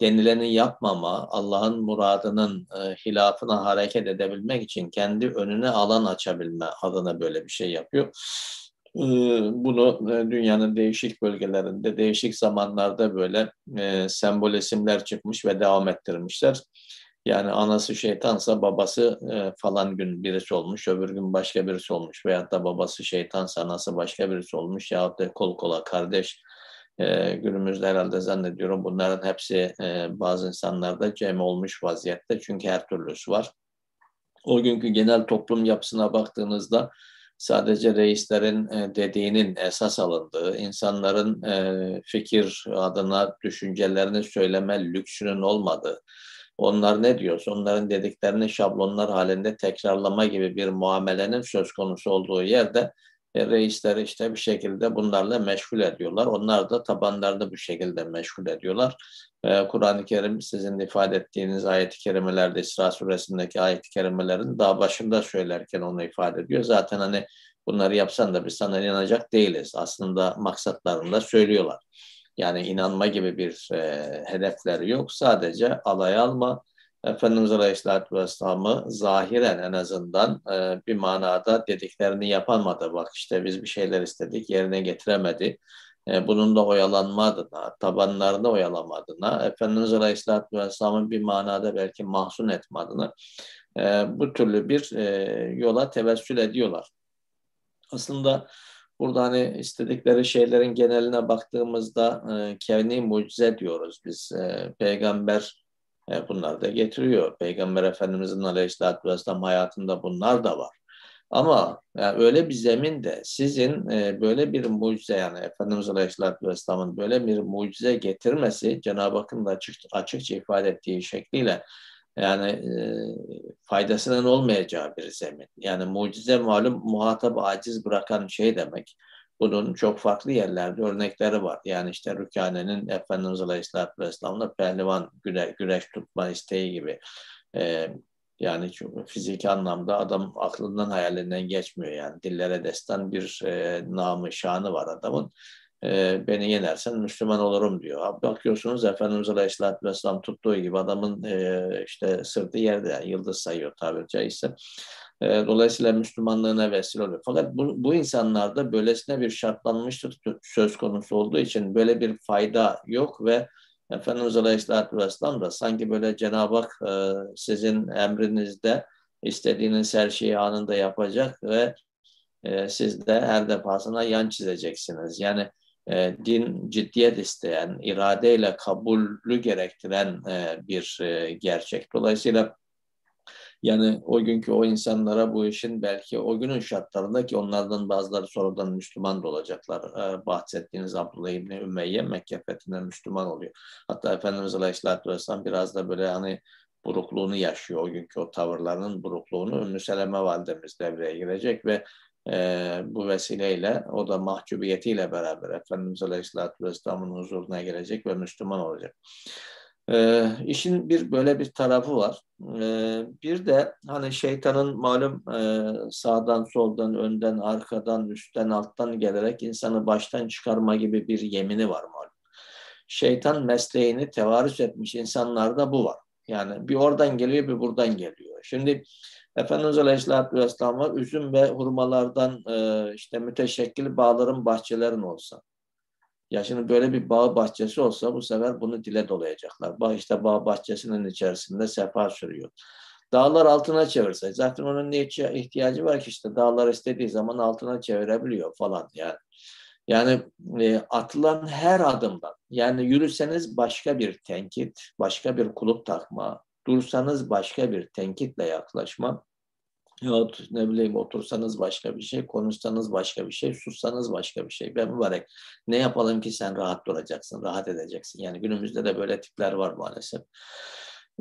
denileni yapmama, Allah'ın muradının e, hilafına hareket edebilmek için kendi önüne alan açabilme adına böyle bir şey yapıyor. E, bunu e, dünyanın değişik bölgelerinde, değişik zamanlarda böyle e, sembol isimler çıkmış ve devam ettirmişler. Yani anası şeytansa babası e, falan gün birisi olmuş, öbür gün başka birisi olmuş. Veyahut da babası şeytansa anası başka birisi olmuş. Yahut da kol kola kardeş. E, günümüzde herhalde zannediyorum bunların hepsi e, bazı insanlarda cem olmuş vaziyette. Çünkü her türlüsü var. O günkü genel toplum yapısına baktığınızda sadece reislerin e, dediğinin esas alındığı, insanların e, fikir adına düşüncelerini söyleme lüksünün olmadığı, onlar ne diyorsa onların dediklerini şablonlar halinde tekrarlama gibi bir muamelenin söz konusu olduğu yerde e, reisleri işte bir şekilde bunlarla meşgul ediyorlar. Onlar da tabanlarını bu şekilde meşgul ediyorlar. E, Kur'an-ı Kerim sizin ifade ettiğiniz ayet-i kerimelerde İsra suresindeki ayet-i kerimelerin daha başında söylerken onu ifade ediyor. Zaten hani bunları yapsan da biz sana inanacak değiliz. Aslında maksatlarında söylüyorlar. Yani inanma gibi bir e, hedefleri yok. Sadece alay alma. Efendimiz Aleyhisselatü Vesselam'ı zahiren en azından e, bir manada dediklerini yapamadı. Bak işte biz bir şeyler istedik yerine getiremedi. E, bunun da oyalanma adına, tabanlarını oyalama adına, Efendimiz Aleyhisselatü Vesselam'ın bir manada belki mahzun etme adına e, bu türlü bir e, yola tevessül ediyorlar. Aslında Burada hani istedikleri şeylerin geneline baktığımızda e, kevni mucize diyoruz biz. E, peygamber e, bunlar da getiriyor. Peygamber Efendimizin Aleyhisselatü Vesselam hayatında bunlar da var. Ama yani öyle bir zeminde sizin e, böyle bir mucize yani Efendimiz Aleyhisselatü Vesselam'ın böyle bir mucize getirmesi Cenab-ı Hakk'ın da açık, açıkça ifade ettiği şekliyle Yani e, faydasının olmayacağı bir zemin. Yani mucize malum muhatap aciz bırakan şey demek. Bunun çok farklı yerlerde örnekleri var. Yani işte Rükane'nin Efendimiz Aleyhisselatü Vesselam'la pehlivan güre, güreş tutma isteği gibi. Ee, yani fiziki anlamda adam aklından hayalinden geçmiyor yani. Dillere destan bir e, namı, şanı var adamın. E, beni yenersen Müslüman olurum diyor. Bakıyorsunuz Efendimiz Aleyhisselatü Vesselam tuttuğu gibi adamın e, işte sırtı yerde yani yıldız sayıyor tabiri caizse. E, dolayısıyla Müslümanlığına vesile oluyor. Fakat bu, bu insanlarda böylesine bir şartlanmışlık söz konusu olduğu için böyle bir fayda yok ve Efendimiz Aleyhisselatü Vesselam da sanki böyle Cenab-ı Hak sizin emrinizde istediğiniz her şeyi anında yapacak ve siz de her defasında yan çizeceksiniz. Yani e, din ciddiyet isteyen, iradeyle kabulü gerektiren e, bir e, gerçek. Dolayısıyla yani o günkü o insanlara bu işin belki o günün şartlarında ki onlardan bazıları sonradan Müslüman da olacaklar. Ee, bahsettiğiniz Abdullah İbni Ümeyye Mekke fethinde Müslüman oluyor. Hatta Efendimiz Aleyhisselatü Vesselam biraz da böyle hani burukluğunu yaşıyor. O günkü o tavırlarının burukluğunu Ümmü Seleme validemiz devreye girecek ve e, bu vesileyle o da mahcubiyetiyle beraber Efendimiz Aleyhisselatü Vesselam'ın huzuruna gelecek ve Müslüman olacak. E, işin bir böyle bir tarafı var. E, bir de hani şeytanın malum e, sağdan soldan önden arkadan üstten alttan gelerek insanı baştan çıkarma gibi bir yemini var malum. Şeytan mesleğini tevarüz etmiş insanlarda bu var. Yani bir oradan geliyor bir buradan geliyor. Şimdi Efendimiz Aleyhisselatü Vesselam'a üzüm ve hurmalardan e, işte müteşekkil bağların bahçelerin olsa. Ya şimdi böyle bir bağ bahçesi olsa bu sefer bunu dile dolayacaklar. Bağ işte bağ bahçesinin içerisinde sefa sürüyor. Dağlar altına çevirse zaten onun ne ihtiyacı var ki işte dağlar istediği zaman altına çevirebiliyor falan yani. Yani e, atılan her adımdan yani yürüseniz başka bir tenkit, başka bir kulüp takma, dursanız başka bir tenkitle yaklaşma Yahut ne bileyim otursanız başka bir şey, konuşsanız başka bir şey, sussanız başka bir şey. Ben mübarek ne yapalım ki sen rahat duracaksın, rahat edeceksin. Yani günümüzde de böyle tipler var maalesef.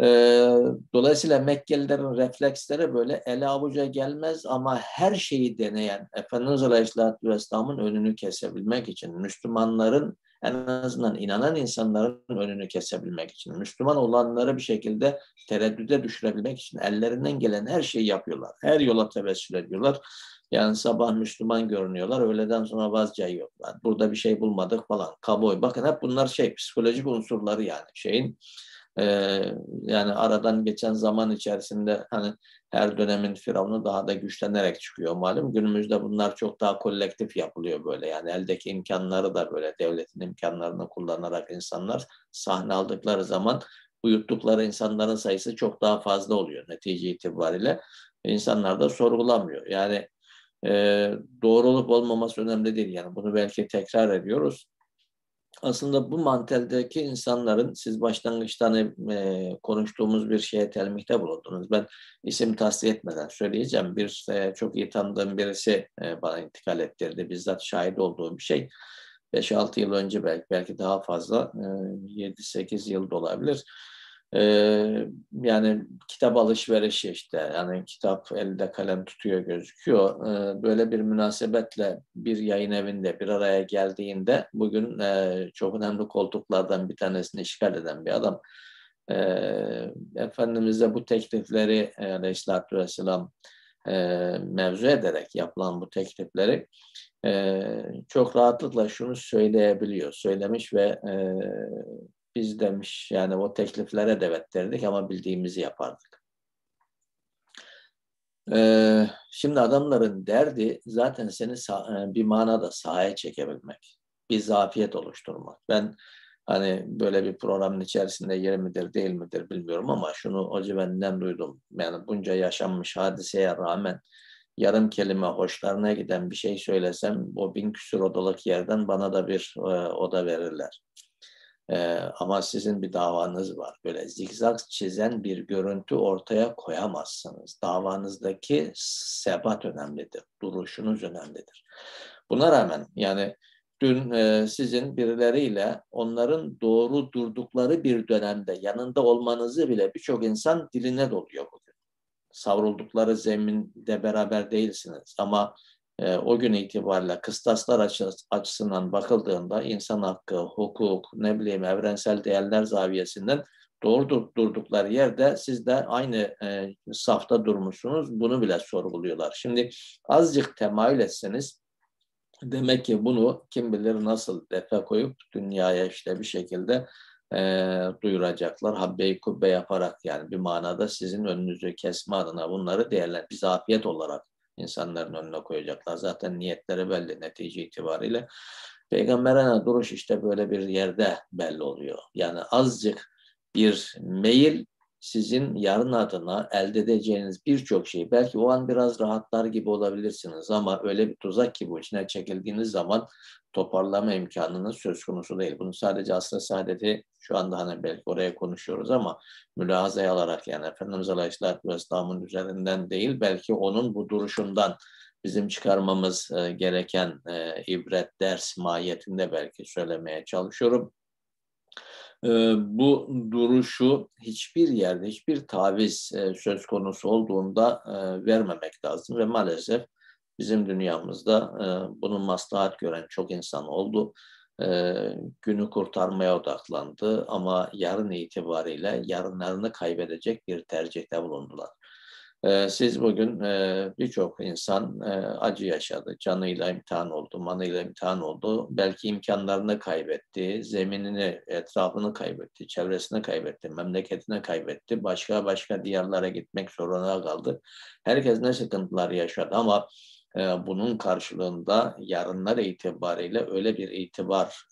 Ee, dolayısıyla Mekkelilerin refleksleri böyle ele avuca gelmez ama her şeyi deneyen Efendimiz Aleyhisselatü Vesselam'ın önünü kesebilmek için Müslümanların en azından inanan insanların önünü kesebilmek için, Müslüman olanları bir şekilde tereddüde düşürebilmek için ellerinden gelen her şeyi yapıyorlar. Her yola tevessül ediyorlar. Yani sabah Müslüman görünüyorlar, öğleden sonra vazgeçiyorlar. Burada bir şey bulmadık falan. Kaboy. Bakın hep bunlar şey psikolojik unsurları yani şeyin e, yani aradan geçen zaman içerisinde hani her dönemin firavunu daha da güçlenerek çıkıyor malum. Günümüzde bunlar çok daha kolektif yapılıyor böyle. Yani eldeki imkanları da böyle devletin imkanlarını kullanarak insanlar sahne aldıkları zaman uyuttukları insanların sayısı çok daha fazla oluyor netice itibariyle. İnsanlar da sorgulamıyor. Yani e, doğru olup olmaması önemli değil. Yani bunu belki tekrar ediyoruz aslında bu manteldeki insanların siz başlangıçta hani, e, konuştuğumuz bir şeye telmihte bulundunuz. Ben isim tasdik etmeden söyleyeceğim. Bir e, çok iyi tanıdığım birisi e, bana intikal ettirdi. Bizzat şahit olduğum bir şey. 5-6 yıl önce belki belki daha fazla e, 7-8 yıl da olabilir ee, yani kitap alışverişi işte yani kitap elde kalem tutuyor gözüküyor. Ee, böyle bir münasebetle bir yayın evinde bir araya geldiğinde bugün e, çok önemli koltuklardan bir tanesini işgal eden bir adam. E, Efendimiz'e bu teklifleri e, Vesselam e, mevzu ederek yapılan bu teklifleri e, çok rahatlıkla şunu söyleyebiliyor. Söylemiş ve biz demiş yani o tekliflere de evet derdik ama bildiğimizi yapardık. Ee, şimdi adamların derdi zaten seni e, bir manada sahaya çekebilmek. Bir zafiyet oluşturmak. Ben hani böyle bir programın içerisinde yer midir değil midir bilmiyorum ama şunu Hoca benden duydum. Yani bunca yaşanmış hadiseye rağmen yarım kelime hoşlarına giden bir şey söylesem o bin küsur odalık yerden bana da bir e, oda verirler. Ee, ama sizin bir davanız var. Böyle zigzag çizen bir görüntü ortaya koyamazsınız. Davanızdaki sebat önemlidir. Duruşunuz önemlidir. Buna rağmen yani dün e, sizin birileriyle onların doğru durdukları bir dönemde yanında olmanızı bile birçok insan diline doluyor bugün. Savruldukları zeminde beraber değilsiniz ama e, o gün itibariyle kıstaslar açısından bakıldığında insan hakkı, hukuk, ne bileyim evrensel değerler zaviyesinden doğru durdukları yerde siz de aynı e, safta durmuşsunuz. Bunu bile sorguluyorlar. Şimdi azıcık temayül etseniz demek ki bunu kim bilir nasıl defa koyup dünyaya işte bir şekilde e, duyuracaklar. Habbe-i kubbe yaparak yani bir manada sizin önünüzü kesme adına bunları değerlen bir zafiyet olarak insanların önüne koyacaklar. Zaten niyetleri belli netice itibariyle. Peygamberine duruş işte böyle bir yerde belli oluyor. Yani azıcık bir mail sizin yarın adına elde edeceğiniz birçok şey belki o an biraz rahatlar gibi olabilirsiniz ama öyle bir tuzak ki bu içine çekildiğiniz zaman toparlama imkanınız söz konusu değil. Bunu sadece asr saadeti şu anda hani belki oraya konuşuyoruz ama mülahazaya alarak yani Efendimiz Aleyhisselatü Vesselam'ın üzerinden değil belki onun bu duruşundan bizim çıkarmamız e, gereken e, ibret, ders mahiyetinde belki söylemeye çalışıyorum. Ee, bu duruşu hiçbir yerde, hiçbir taviz e, söz konusu olduğunda e, vermemek lazım ve maalesef bizim dünyamızda e, bunun maslahat gören çok insan oldu. Günü kurtarmaya odaklandı ama yarın itibariyle yarınlarını kaybedecek bir tercihte bulundular. Ee, siz bugün e, birçok insan e, acı yaşadı, canıyla imtihan oldu, manıyla imtihan oldu. Belki imkanlarını kaybetti, zeminini, etrafını kaybetti, çevresini kaybetti, memleketini kaybetti. Başka başka diyarlara gitmek zorunda kaldı. Herkes ne sıkıntılar yaşadı ama e, bunun karşılığında yarınlar itibariyle öyle bir itibar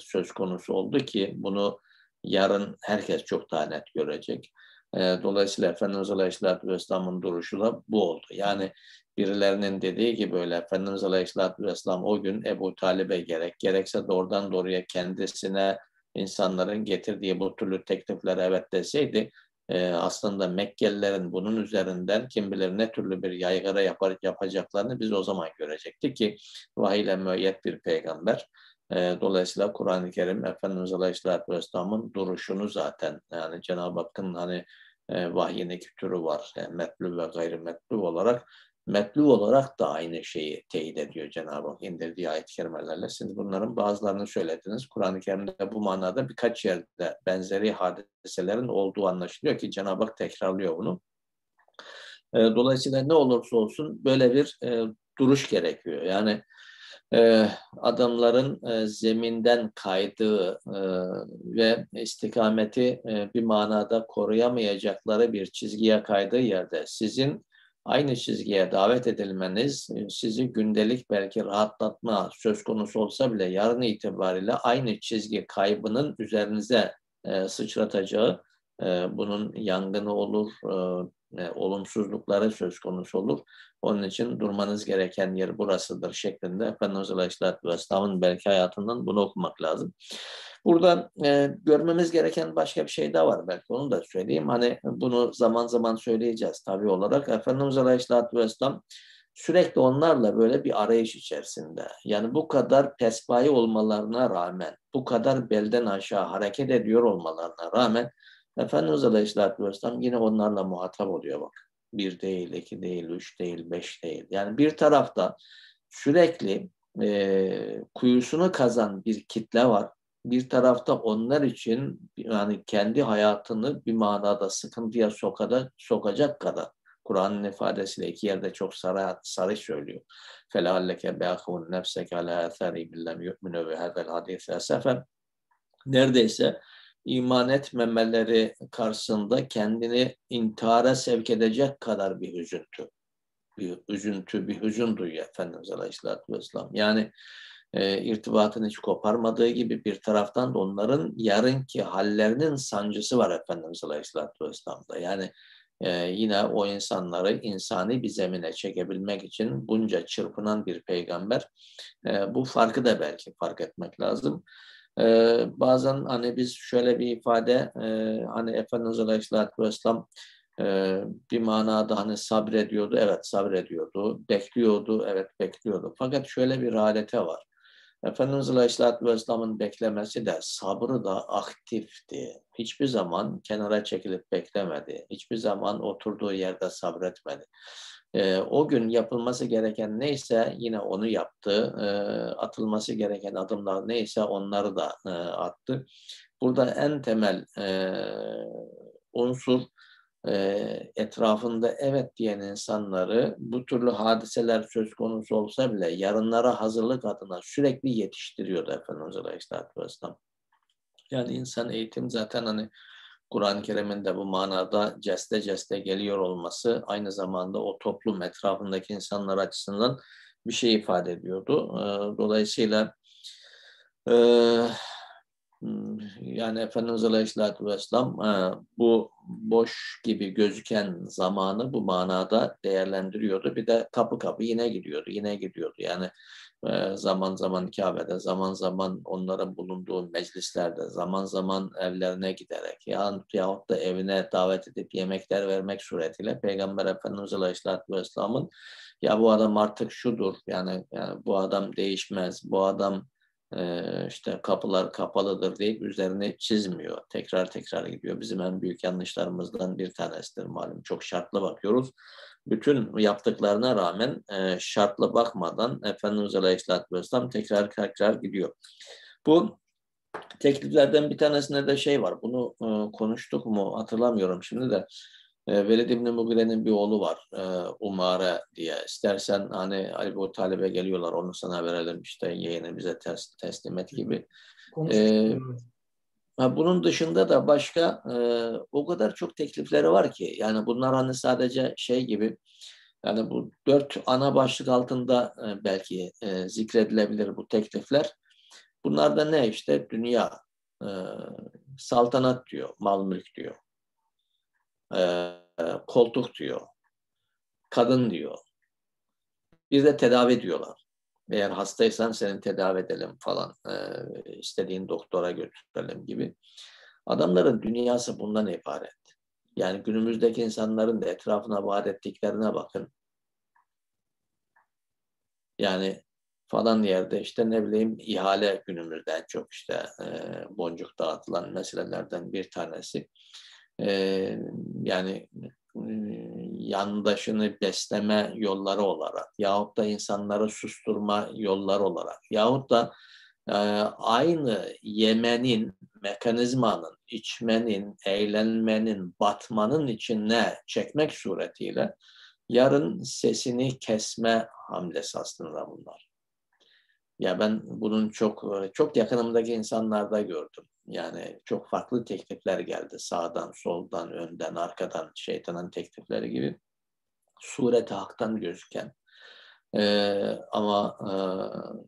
söz konusu oldu ki bunu yarın herkes çok daha net görecek. E, dolayısıyla Efendimiz Aleyhisselatü Vesselam'ın duruşu da bu oldu. Yani birilerinin dediği gibi öyle Efendimiz Aleyhisselatü Vesselam o gün Ebu Talib'e gerek gerekse doğrudan doğruya kendisine insanların getirdiği bu türlü tekliflere evet deseydi e, aslında Mekkelilerin bunun üzerinden kim bilir ne türlü bir yaygara yapar, yapacaklarını biz o zaman görecektik ki vahiyle müeyyet bir peygamber. E, dolayısıyla Kur'an-ı Kerim Efendimiz Aleyhisselatü Vesselam'ın duruşunu zaten yani Cenab-ı Hakk'ın hani e, vahyinin iki türü var. Yani metlu ve gayrimetlu olarak metlu olarak da aynı şeyi teyit ediyor Cenab-ı Hak indirdiği ayet-i kerimelerle. Siz bunların bazılarını söylediniz. Kur'an-ı Kerim'de bu manada birkaç yerde benzeri hadiselerin olduğu anlaşılıyor ki Cenab-ı Hak tekrarlıyor bunu. E, dolayısıyla ne olursa olsun böyle bir e, duruş gerekiyor. Yani e, adamların e, zeminden kaydığı e, ve istikameti bir manada koruyamayacakları bir çizgiye kaydığı yerde sizin aynı çizgiye davet edilmeniz sizi gündelik belki rahatlatma söz konusu olsa bile yarın itibariyle aynı çizgi kaybının üzerinize sıçratacağı bunun yangını olur, e, olumsuzlukları söz konusu olur. Onun için durmanız gereken yer burasıdır şeklinde Efendimiz Aleyhisselatü Vesselam'ın belki hayatından bunu okumak lazım. Burada e, görmemiz gereken başka bir şey daha var belki onu da söyleyeyim. Hani bunu zaman zaman söyleyeceğiz tabi olarak. Efendimiz Aleyhisselatü Vesselam sürekli onlarla böyle bir arayış içerisinde. Yani bu kadar pespayi olmalarına rağmen, bu kadar belden aşağı hareket ediyor olmalarına rağmen Efendimiz Aleyhisselatü Vesselam yine onlarla muhatap oluyor bak bir değil, iki değil, üç değil, beş değil. Yani bir tarafta sürekli e, kuyusunu kazan bir kitle var. Bir tarafta onlar için yani kendi hayatını bir manada sıkıntıya sokada, sokacak kadar Kur'an'ın ifadesiyle iki yerde çok sarı, sarı söylüyor. فَلَعَلَّكَ بَاخُونَ نَفْسَكَ عَلَى اَثَرِ بِاللَّمْ يُؤْمِنُوا بِهَذَا الْحَدِيثِ اَسَفًا Neredeyse iman etmemeleri karşısında kendini intihara sevk edecek kadar bir üzüntü. Bir üzüntü, bir hüzün duyuyor Efendimiz Aleyhisselatü Vesselam. Yani e, irtibatını hiç koparmadığı gibi bir taraftan da onların yarınki hallerinin sancısı var Efendimiz Aleyhisselatü Vesselam'da. Yani e, yine o insanları insani bir zemine çekebilmek için bunca çırpınan bir peygamber. E, bu farkı da belki fark etmek lazım. Ee, bazen hani biz şöyle bir ifade e, hani Efendimiz Aleyhisselatü Vesselam e, bir manada hani sabrediyordu. Evet sabrediyordu. Bekliyordu. Evet bekliyordu. Fakat şöyle bir halete var. Efendimiz Aleyhisselatü Vesselam'ın beklemesi de sabrı da aktifti. Hiçbir zaman kenara çekilip beklemedi. Hiçbir zaman oturduğu yerde sabretmedi. E, o gün yapılması gereken neyse yine onu yaptı. E, atılması gereken adımlar neyse onları da e, attı. Burada en temel e, unsur e, etrafında evet diyen insanları bu türlü hadiseler söz konusu olsa bile yarınlara hazırlık adına sürekli yetiştiriyordu Efendimiz Aleyhisselatü Vesselam. Yani insan eğitim zaten hani Kur'an-ı Kerim'in de bu manada ceste ceste geliyor olması aynı zamanda o toplum etrafındaki insanlar açısından bir şey ifade ediyordu. Dolayısıyla Hmm, yani Efendimiz Aleyhisselatü Vesselam e, bu boş gibi gözüken zamanı bu manada değerlendiriyordu. Bir de kapı kapı yine gidiyordu, yine gidiyordu. Yani e, zaman zaman Kabe'de, zaman zaman onların bulunduğu meclislerde, zaman zaman evlerine giderek ya, yahut da evine davet edip yemekler vermek suretiyle Peygamber Efendimiz Aleyhisselatü Vesselam'ın ya bu adam artık şudur, yani, yani bu adam değişmez, bu adam işte kapılar kapalıdır deyip üzerine çizmiyor. Tekrar tekrar gidiyor. Bizim en büyük yanlışlarımızdan bir tanesidir malum. Çok şartlı bakıyoruz. Bütün yaptıklarına rağmen şartlı bakmadan Efendimiz Aleyhisselatü Vesselam tekrar tekrar gidiyor. Bu tekliflerden bir tanesinde de şey var. Bunu konuştuk mu hatırlamıyorum şimdi de. E, Velid İbni Mugire'nin bir oğlu var. E, Umare diye. İstersen hani Ali Bu Talib'e geliyorlar onu sana verelim işte yeğeni bize tes, teslim et gibi. E, bunun dışında da başka e, o kadar çok teklifleri var ki yani bunlar hani sadece şey gibi yani bu dört ana başlık altında e, belki e, zikredilebilir bu teklifler. Bunlar da ne işte dünya, e, saltanat diyor, mal mülk diyor e, koltuk diyor, kadın diyor. Bir de tedavi diyorlar. Eğer hastaysan seni tedavi edelim falan, e, istediğin doktora götürelim gibi. Adamların dünyası bundan ibaret. Yani günümüzdeki insanların da etrafına vaat ettiklerine bakın. Yani falan yerde işte ne bileyim ihale günümüzden çok işte e, boncuk dağıtılan meselelerden bir tanesi e, yani yandaşını besleme yolları olarak yahut da insanları susturma yolları olarak yahut da e, aynı yemenin, mekanizmanın, içmenin, eğlenmenin, batmanın içine çekmek suretiyle yarın sesini kesme hamlesi aslında bunlar. Ya ben bunun çok çok yakınımdaki insanlarda gördüm. Yani çok farklı teklifler geldi. Sağdan, soldan, önden, arkadan şeytanın teklifleri gibi. Sureti haktan gözüken ee, ama e,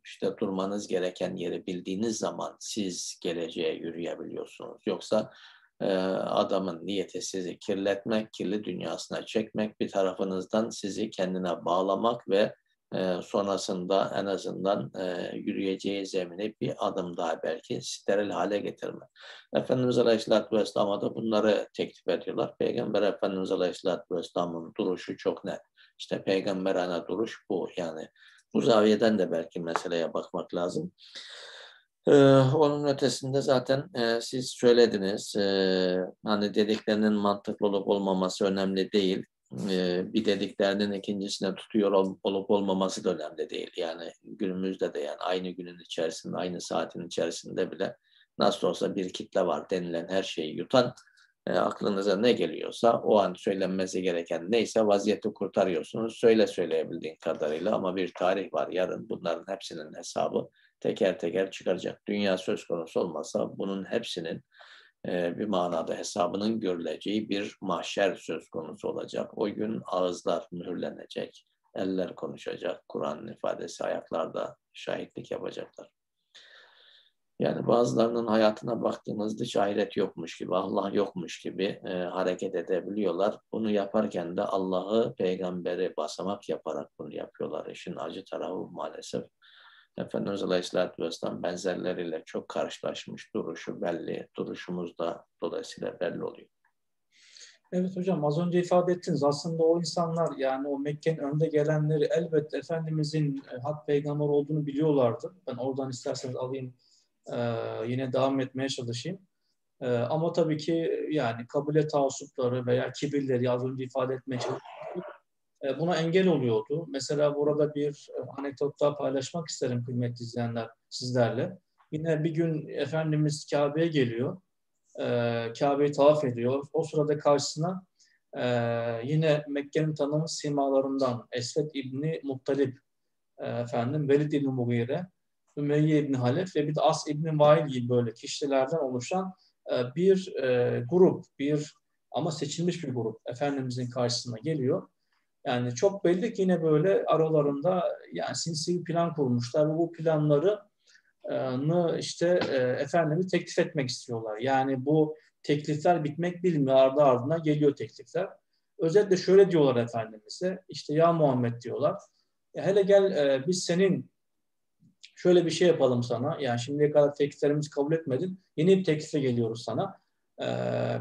işte durmanız gereken yeri bildiğiniz zaman siz geleceğe yürüyebiliyorsunuz. Yoksa e, adamın niyeti sizi kirletmek, kirli dünyasına çekmek, bir tarafınızdan sizi kendine bağlamak ve e, sonrasında en azından e, yürüyeceği zemini bir adım daha belki steril hale getirme. Efendimiz Aleyhisselatü Vesselam'a da bunları teklif ediyorlar. Peygamber Efendimiz Aleyhisselatü Vesselam'ın duruşu çok net. İşte peygamberane duruş bu. Yani bu zaviyeden de belki meseleye bakmak lazım. Ee, onun ötesinde zaten e, siz söylediniz. E, hani dediklerinin mantıklı olup olmaması önemli değil bir dediklerinin ikincisine tutuyor olup olmaması da önemli değil. Yani günümüzde de yani aynı günün içerisinde, aynı saatin içerisinde bile nasıl olsa bir kitle var denilen her şeyi yutan e, aklınıza ne geliyorsa o an söylenmesi gereken neyse vaziyeti kurtarıyorsunuz. Söyle söyleyebildiğin kadarıyla ama bir tarih var yarın bunların hepsinin hesabı teker teker çıkaracak. Dünya söz konusu olmasa bunun hepsinin bir manada hesabının görüleceği bir mahşer söz konusu olacak. O gün ağızlar mühürlenecek, eller konuşacak, Kur'an'ın ifadesi ayaklarda şahitlik yapacaklar. Yani bazılarının hayatına baktığımızda hiç ahiret yokmuş gibi, Allah yokmuş gibi e, hareket edebiliyorlar. Bunu yaparken de Allah'ı, peygamberi basamak yaparak bunu yapıyorlar. İşin acı tarafı maalesef. Efendimiz Aleyhisselatü Vesselam benzerleriyle çok karşılaşmış duruşu belli. Duruşumuz da dolayısıyla belli oluyor. Evet hocam az önce ifade ettiniz. Aslında o insanlar yani o Mekke'nin önde gelenleri elbette Efendimizin e, hak peygamber olduğunu biliyorlardı. Ben oradan isterseniz alayım e, yine devam etmeye çalışayım. E, ama tabii ki yani kabile taassupları veya kibirleri az önce ifade etmeye çalıştım. E, buna engel oluyordu. Mesela burada bir e, anekdot daha paylaşmak isterim kıymetli izleyenler sizlerle. Yine bir gün Efendimiz Kabe'ye geliyor e, Kabe'yi tavaf ediyor. O sırada karşısına yine Mekke'nin tanınmış simalarından Esved İbni Muttalib, e, efendim, Velid İbni Mughire, Ümeyye İbni Halef ve bir de As İbni Vail gibi böyle kişilerden oluşan bir grup, bir ama seçilmiş bir grup Efendimizin karşısına geliyor. Yani çok belli ki yine böyle aralarında yani sinsi bir plan kurmuşlar ve bu planları işte e, efendimi teklif etmek istiyorlar. Yani bu teklifler bitmek bilmiyor ardı ardına geliyor teklifler. Özellikle şöyle diyorlar Efendimiz'e işte ya Muhammed diyorlar ya hele gel e, biz senin şöyle bir şey yapalım sana yani şimdiye kadar tekliflerimizi kabul etmedin yeni bir teklife geliyoruz sana. E,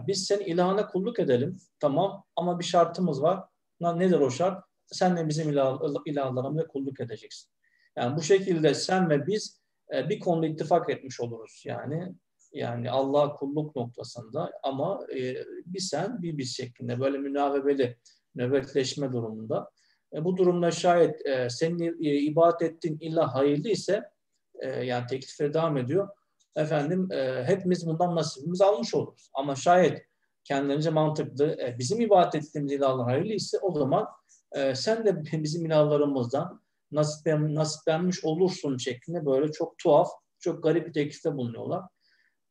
biz senin ilahına kulluk edelim tamam ama bir şartımız var. Nedir o şart? Sen de bizim ilah, ilahlarımıza kulluk edeceksin. Yani bu şekilde sen ve biz e, bir konuda ittifak etmiş oluruz yani. Yani Allah kulluk noktasında ama e, bir sen bir biz şeklinde böyle münavebeli nöbetleşme durumunda. E, bu durumda şayet e, senin e, ibadet ettiğin illa hayırlı ise yani teklife devam ediyor. Efendim e, hepimiz bundan nasibimizi almış oluruz. Ama şayet kendilerince mantıklı e, bizim ibadet ettiğimiz ilahlar hayırlı ise o zaman e, sen de bizim ilahlarımızdan nasiplen, nasiplenmiş olursun şeklinde böyle çok tuhaf, çok garip bir teklifte bulunuyorlar.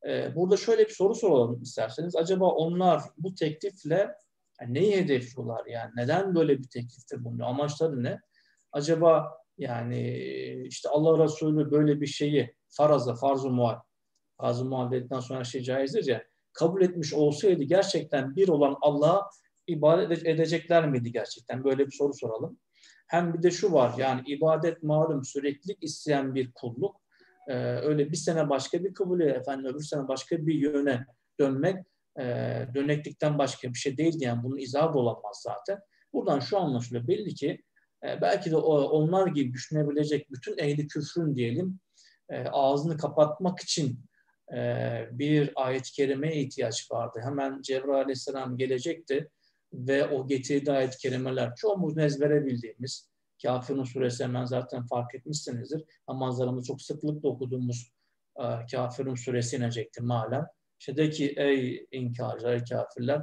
Ee, burada şöyle bir soru soralım isterseniz. Acaba onlar bu teklifle yani neyi hedefliyorlar? Yani neden böyle bir teklifte bulunuyor? Amaçları ne? Acaba yani işte Allah Resulü böyle bir şeyi faraza, farz-ı muhal, farz-ı sonra her şey caizdir ya, kabul etmiş olsaydı gerçekten bir olan Allah'a ibadet edecekler miydi gerçekten? Böyle bir soru soralım. Hem bir de şu var yani ibadet malum süreklilik isteyen bir kulluk. Ee, öyle bir sene başka bir kabul efendim öbür sene başka bir yöne dönmek e, döneklikten başka bir şey değil yani bunun izahı olamaz zaten. Buradan şu anlaşılıyor belli ki e, belki de o, onlar gibi düşünebilecek bütün ehli küfrün diyelim e, ağzını kapatmak için bir ayet-i kerimeye ihtiyaç vardı. Hemen Cebrail aleyhisselam gelecekti ve o getirdiği ayet-i kerimeler çoğumuzun ezbere bildiğimiz Kafirun suresi hemen zaten fark etmişsinizdir. Namazlarımızı çok sıklıkla okuduğumuz e, Kafirun suresi inecekti malen. İşte de ki ey inkarcılar, ey kafirler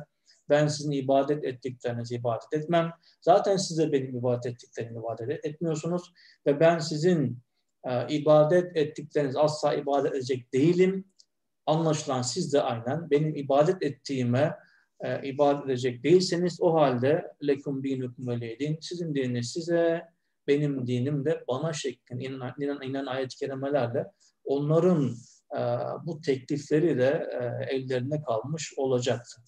ben sizin ibadet ettiklerinizi ibadet etmem. Zaten siz de benim ibadet ettiklerimi ibadet etmiyorsunuz. Ve ben sizin e, ibadet ettikleriniz asla ibadet edecek değilim. Anlaşılan siz de aynen benim ibadet ettiğime e, ibadet edecek değilseniz o halde lekum dinukum veliyedin. Sizin dininiz size, benim dinim de bana şeklinde inen, inen, inen ayet-i kerimelerle onların e, bu teklifleri de e, ellerine kalmış olacaktı.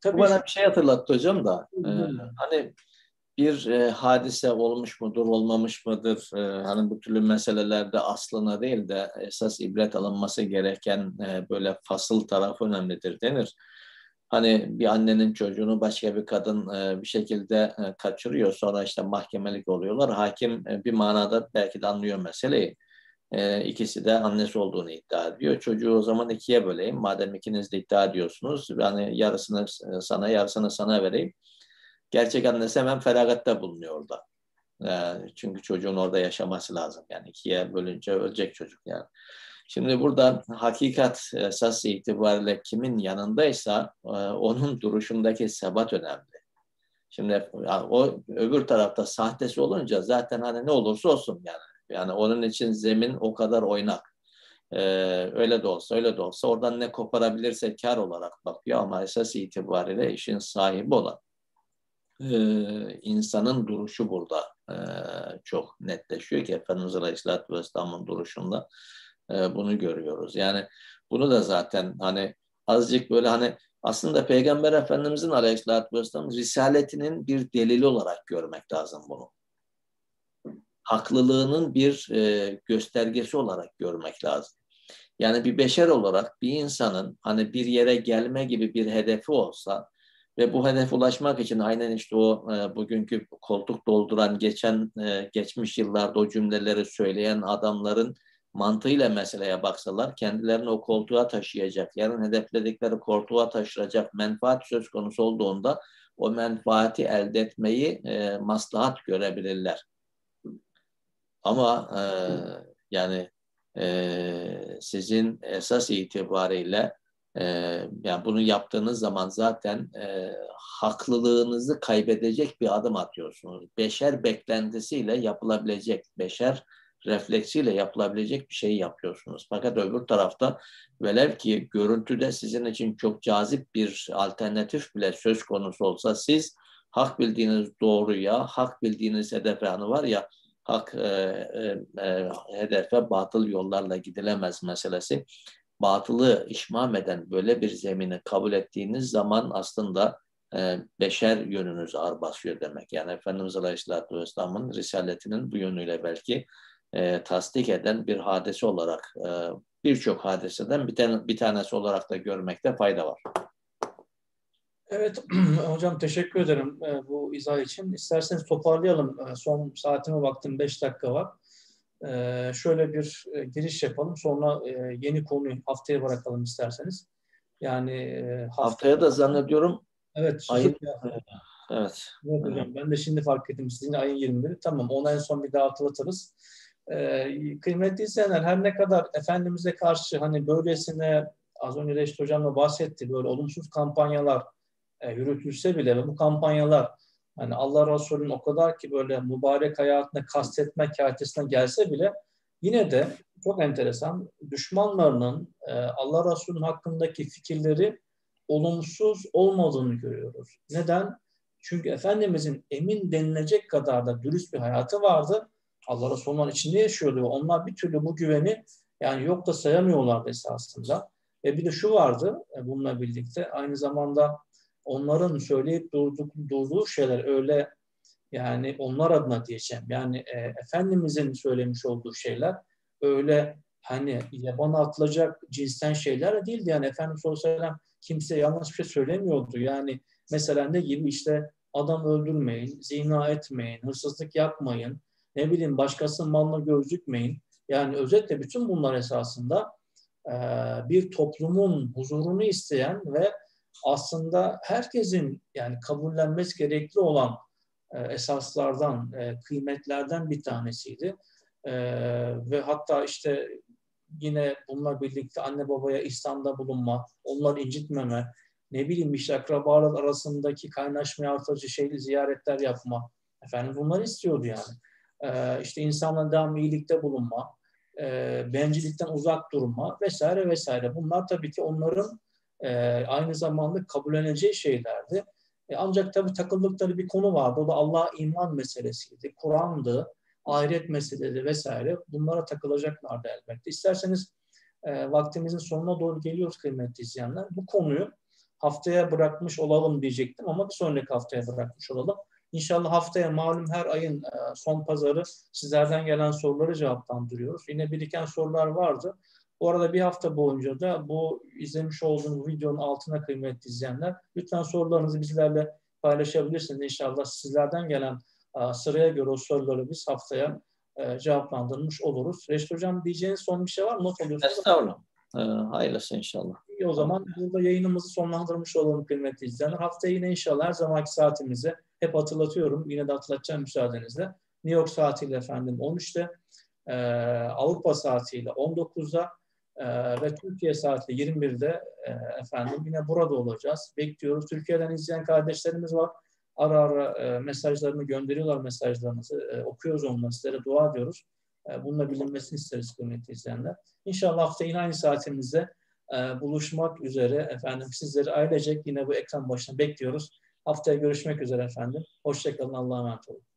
Tabii bu bana bir şey hatırlattı hocam da. E, hani bir e, hadise olmuş mudur, olmamış mıdır? E, hani bu türlü meselelerde aslına değil de esas ibret alınması gereken e, böyle fasıl tarafı önemlidir denir hani bir annenin çocuğunu başka bir kadın e, bir şekilde e, kaçırıyor sonra işte mahkemelik oluyorlar. Hakim e, bir manada belki de anlıyor meseleyi. E, ikisi de annesi olduğunu iddia ediyor. Çocuğu o zaman ikiye böleyim. Madem ikiniz de iddia ediyorsunuz. Yani yarısını sana yarısını sana vereyim. Gerçek annesi hemen feragatta bulunuyor orada. E, çünkü çocuğun orada yaşaması lazım. Yani ikiye bölünce ölecek çocuk yani. Şimdi burada hakikat esas itibariyle kimin yanındaysa e, onun duruşundaki sebat önemli. Şimdi o öbür tarafta sahtesi olunca zaten hani ne olursa olsun yani. Yani onun için zemin o kadar oynak. Ee, öyle de olsa öyle de olsa oradan ne koparabilirse kar olarak bakıyor ama esas itibariyle işin sahibi olan e, insanın duruşu burada e, çok netleşiyor ki Efendimiz Aleyhisselatü Vesselam'ın duruşunda e, bunu görüyoruz. Yani bunu da zaten hani azıcık böyle hani aslında Peygamber Efendimizin Aleyhisselatü Vesselam risaletinin bir delili olarak görmek lazım bunu. Haklılığının bir e, göstergesi olarak görmek lazım. Yani bir beşer olarak bir insanın hani bir yere gelme gibi bir hedefi olsa Ve bu hedef ulaşmak için aynen işte o e, bugünkü koltuk dolduran geçen e, geçmiş yıllarda o cümleleri söyleyen adamların mantığıyla meseleye baksalar kendilerini o koltuğa taşıyacak, yarın hedefledikleri koltuğa taşıracak menfaat söz konusu olduğunda o menfaati elde etmeyi e, maslahat görebilirler. Ama e, yani e, sizin esas itibariyle yani bunu yaptığınız zaman zaten e, haklılığınızı kaybedecek bir adım atıyorsunuz. Beşer beklentisiyle yapılabilecek, beşer refleksiyle yapılabilecek bir şey yapıyorsunuz. Fakat öbür tarafta velev ki görüntüde sizin için çok cazip bir alternatif bile söz konusu olsa siz hak bildiğiniz doğruya, hak bildiğiniz hedefe hani var ya hak e, e, hedefe batıl yollarla gidilemez meselesi. Batılı işmam eden böyle bir zemini kabul ettiğiniz zaman aslında e, beşer yönünüz ağır basıyor demek. Yani Efendimiz Aleyhisselatü Vesselam'ın risaletinin bu yönüyle belki e, tasdik eden bir hadise olarak e, birçok hadiseden bir, tane, bir tanesi olarak da görmekte fayda var. Evet hocam teşekkür ederim e, bu izah için. İsterseniz toparlayalım. E, son saatime baktım 5 dakika var. E, şöyle bir e, giriş yapalım. Sonra e, yeni konuyu haftaya bırakalım isterseniz. Yani e, haftaya, haftaya da zannediyorum Evet. Ayın, evet. Evet hocam. Ben de şimdi fark ettim. Sizin ayın 21'i. Tamam. Onu en son bir daha hatırlatırız. Ee, kıymetli izleyenler her ne kadar Efendimiz'e karşı hani böylesine az önce Reşit Hocam da bahsetti böyle olumsuz kampanyalar e, yürütülse bile ve bu kampanyalar hani Allah Resulü'nün o kadar ki böyle mübarek hayatına kastetmek kâhitesine gelse bile yine de çok enteresan düşmanlarının e, Allah Resulü'nün hakkındaki fikirleri olumsuz olmadığını görüyoruz. Neden? Çünkü Efendimizin emin denilecek kadar da dürüst bir hayatı vardı Allah Resulü'nün içinde yaşıyordu onlar bir türlü bu güveni yani yok da sayamıyorlardı esasında. Ve bir de şu vardı e, bununla birlikte aynı zamanda onların söyleyip durduk, durduğu şeyler öyle yani onlar adına diyeceğim. Yani e, Efendimizin söylemiş olduğu şeyler öyle hani yabana atılacak cinsten şeyler değildi. Yani Efendimiz sallallahu aleyhi ve sellem kimse yanlış bir şey söylemiyordu. Yani mesela ne gibi işte adam öldürmeyin, zina etmeyin, hırsızlık yapmayın, ne bileyim başkasının malına gözükmeyin. Yani özetle bütün bunlar esasında e, bir toplumun huzurunu isteyen ve aslında herkesin yani kabullenmesi gerekli olan e, esaslardan, e, kıymetlerden bir tanesiydi. E, ve hatta işte yine bununla birlikte anne babaya İslam'da bulunma, onları incitmeme, ne bileyim işte akrabalar arasındaki kaynaşmayı artırıcı şeyli ziyaretler yapma. Efendim bunları istiyordu yani e, işte insanla devam iyilikte bulunma, e, bencillikten uzak durma vesaire vesaire. Bunlar tabii ki onların e, aynı zamanda kabulleneceği şeylerdi. E, ancak tabii takıldıkları bir konu vardı. O da Allah'a iman meselesiydi. Kur'an'dı, ahiret meseleleri vesaire. Bunlara takılacaklardı elbette. İsterseniz e, vaktimizin sonuna doğru geliyoruz kıymetli izleyenler. Bu konuyu haftaya bırakmış olalım diyecektim ama bir sonraki haftaya bırakmış olalım. İnşallah haftaya malum her ayın e, son pazarı sizlerden gelen soruları cevaplandırıyoruz. Yine biriken sorular vardı. Bu arada bir hafta boyunca da bu izlemiş olduğunuz videonun altına kıymetli izleyenler lütfen sorularınızı bizlerle paylaşabilirsiniz. İnşallah sizlerden gelen e, sıraya göre o soruları biz haftaya e, cevaplandırmış oluruz. Reşit Hocam diyeceğiniz son bir şey var mı? Not alıyorsunuz. Estağfurullah. hayırlısı inşallah. İyi o zaman burada yayınımızı sonlandırmış olalım kıymetli izleyenler. Haftaya yine inşallah her zamanki saatimize hep hatırlatıyorum. Yine de hatırlatacağım müsaadenizle. New York saatiyle efendim 13'te, e, Avrupa saatiyle 19'da e, ve Türkiye saatiyle 21'de e, efendim yine burada olacağız. Bekliyoruz. Türkiye'den izleyen kardeşlerimiz var. Ara ara e, mesajlarını gönderiyorlar mesajlarınızı. E, okuyoruz onları. Sizlere dua ediyoruz. E, bununla bilinmesini isteriz kıymetli izleyenler. İnşallah hafta yine aynı saatimizde e, buluşmak üzere efendim sizleri ailecek yine bu ekran başına bekliyoruz. Haftaya görüşmek üzere efendim. Hoşçakalın. Allah'a emanet olun.